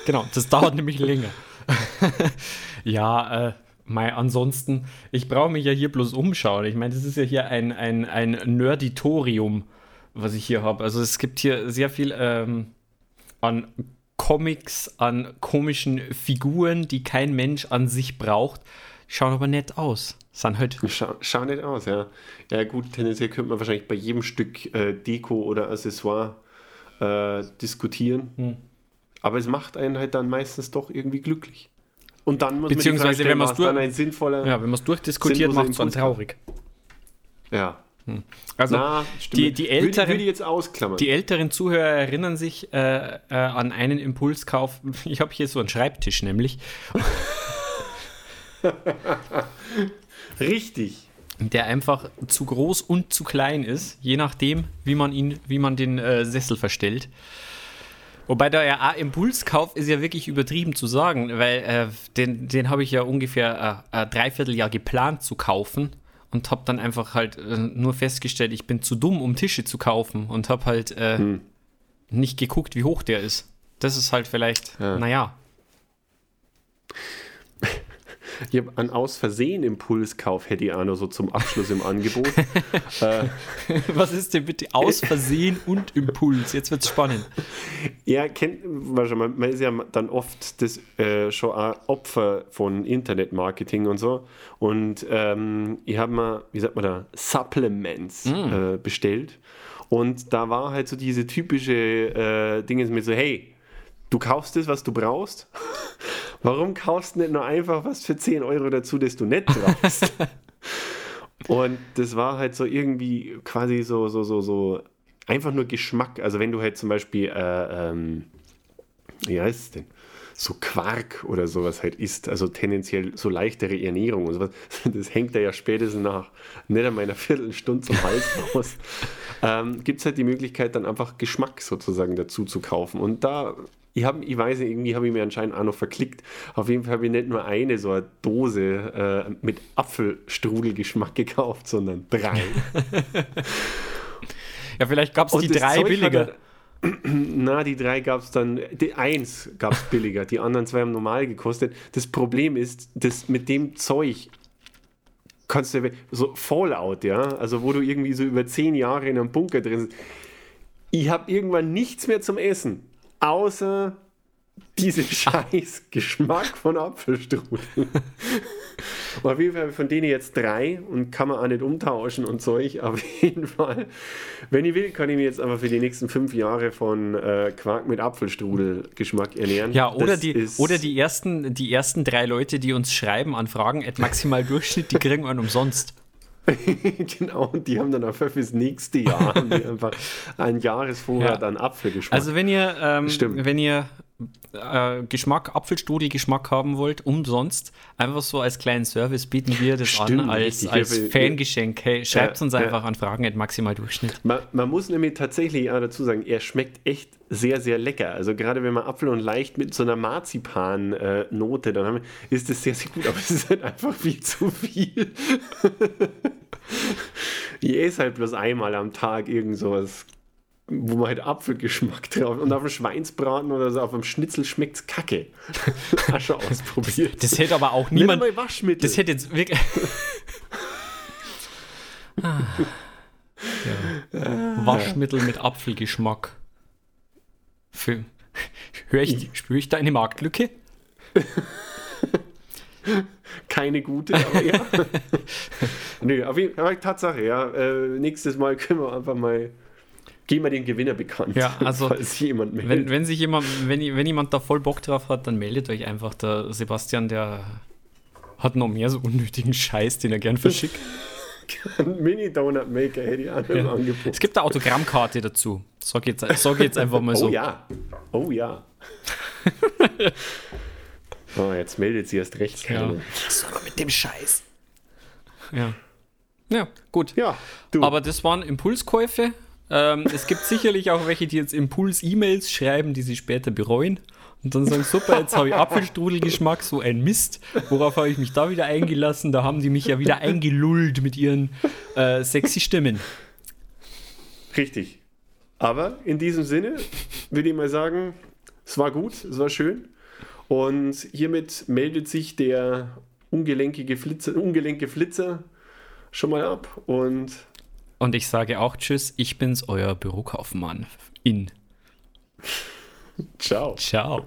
Genau, das dauert nämlich länger. ja, äh, mei, ansonsten, ich brauche mich ja hier bloß umschauen. Ich meine, das ist ja hier ein, ein, ein Nerditorium, was ich hier habe. Also es gibt hier sehr viel ähm, an Comics, an komischen Figuren, die kein Mensch an sich braucht. Schauen aber nett aus. Sind halt Schau, schau nicht aus, ja. Ja, gut, tendenziell könnte man wahrscheinlich bei jedem Stück äh, Deko oder Accessoire äh, diskutieren. Hm. aber es macht einen halt dann meistens doch irgendwie glücklich. Und dann muss Beziehungsweise, wenn man die Frage stellen, durch- war es dann ein sinnvoller. Ja, wenn man es durchdiskutiert, macht es dann traurig. Ja. Also Na, die, die, Würde- älteren, Würde ich jetzt ausklammern. die älteren Zuhörer erinnern sich äh, äh, an einen Impulskauf. Ich habe hier so einen Schreibtisch nämlich, Richtig. der einfach zu groß und zu klein ist, je nachdem, wie man ihn, wie man den äh, Sessel verstellt. Wobei der ja Impulskauf ist ja wirklich übertrieben zu sagen, weil äh, den, den habe ich ja ungefähr äh, ein Dreivierteljahr geplant zu kaufen und habe dann einfach halt äh, nur festgestellt, ich bin zu dumm, um Tische zu kaufen und habe halt äh, nicht geguckt, wie hoch der ist. Das ist halt vielleicht, Ja. naja. Ich habe einen aus Versehen Impulskauf, hätte ich auch noch so zum Abschluss im Angebot. äh, Was ist denn bitte aus Versehen und Impuls? Jetzt wird's spannend. ja, kennt, wahrscheinlich, man ist ja dann oft das, äh, schon ein Opfer von Internetmarketing und so. Und ähm, ich habe mal, wie sagt man da, Supplements äh, bestellt. Und da war halt so diese typische äh, Dinge mit so, hey, du kaufst das, was du brauchst. Warum kaufst du nicht nur einfach was für 10 Euro dazu, das du nicht brauchst? Und das war halt so irgendwie quasi so, so, so, so einfach nur Geschmack. Also wenn du halt zum Beispiel, äh, ähm, wie heißt es denn? So Quark oder sowas halt isst, also tendenziell so leichtere Ernährung und sowas, das hängt da ja spätestens nach nicht einmal einer Viertelstunde zum Hals raus. ähm, Gibt es halt die Möglichkeit, dann einfach Geschmack sozusagen dazu zu kaufen. Und da, ich, hab, ich weiß nicht, irgendwie habe ich mir anscheinend auch noch verklickt. Auf jeden Fall habe ich nicht nur eine so eine Dose äh, mit Apfelstrudelgeschmack gekauft, sondern drei. Ja, vielleicht gab's die Und das drei Zeug billiger. Na, die drei gab es dann, die eins gab es billiger, die anderen zwei haben normal gekostet. Das Problem ist, dass mit dem Zeug kannst du, so Fallout, ja, also wo du irgendwie so über zehn Jahre in einem Bunker drin bist. Ich habe irgendwann nichts mehr zum Essen, außer diesen scheiß Geschmack von Apfelstrudel. Auf jeden Fall von denen jetzt drei und kann man auch nicht umtauschen und Zeug. Auf jeden Fall, wenn ich will, kann ich mir jetzt aber für die nächsten fünf Jahre von äh, Quark mit Apfelstrudel-Geschmack ernähren. Ja, oder Das die, oder die ersten, die ersten drei Leute, die uns schreiben an Fragen at maximal Durchschnitt, die kriegen einen umsonst. genau, und die haben dann einfach fürs nächste Jahr haben die einfach einen Jahresvorrat Ja. an Apfelgeschmack. Also wenn ihr, ähm, wenn ihr äh, Geschmack, Apfelstrudel-Geschmack haben wollt, umsonst, einfach so als kleinen Service bieten wir das Stimmt, an als, als Fangeschenk. Hey, schreibt Ja, uns ja. einfach an Fragen at maximal Durchschnitt. Man, man muss nämlich tatsächlich auch dazu sagen, er schmeckt echt sehr, sehr lecker. Also gerade wenn man Apfel und leicht mit so einer Marzipan-Note, dann haben wir, ist das sehr, sehr gut. Aber es ist halt einfach viel zu viel. ich esse halt bloß einmal am Tag irgend sowas, wo man halt Apfelgeschmack drauf und auf dem Schweinsbraten oder so auf dem Schnitzel schmeckt kacke. Hast schon ausprobiert. Das hätte aber auch Nicht niemand. einmal Waschmittel. Das hätte jetzt wirklich. Ah. ja. Waschmittel mit Apfelgeschmack. Für, hör ich, spüre ich da eine Marktlücke? Keine gute, aber ja. Nö, auf jeden Fall, Tatsache, ja. Äh, nächstes Mal können wir einfach mal, geben wir den Gewinner bekannt. Ja, also, falls jemand meldet. Wenn, wenn sich jemand, wenn, wenn jemand da voll Bock drauf hat, dann meldet euch einfach. Der Sebastian, der hat noch mehr so unnötigen Scheiß, den er gern verschickt. Mini-Donut-Maker hätte ich auch noch im Ja. Angebot. Es gibt eine Autogrammkarte dazu. Sag jetzt, sag jetzt einfach mal so. Oh ja, oh ja. oh, jetzt meldet sie erst recht Ja. keiner. Sogar mit dem Scheiß. Ja. Ja, gut. Ja, du. Aber das waren Impulskäufe. Ähm, es gibt sicherlich auch welche, die jetzt Impuls-E-Mails schreiben, die sie später bereuen. Und dann sagen, super, jetzt habe ich Apfelstrudelgeschmack, so ein Mist. Worauf habe ich mich da wieder eingelassen? Da haben die mich ja wieder eingelullt mit ihren äh, sexy Stimmen. Richtig. Aber in diesem Sinne würde ich mal sagen, es war gut, es war schön. Und hiermit meldet sich der ungelenkige Flitzer, ungelenke Flitzer schon mal ab. Und Und ich sage auch Tschüss, ich bin's, euer Bürokaufmann. In. ciao. Ciao.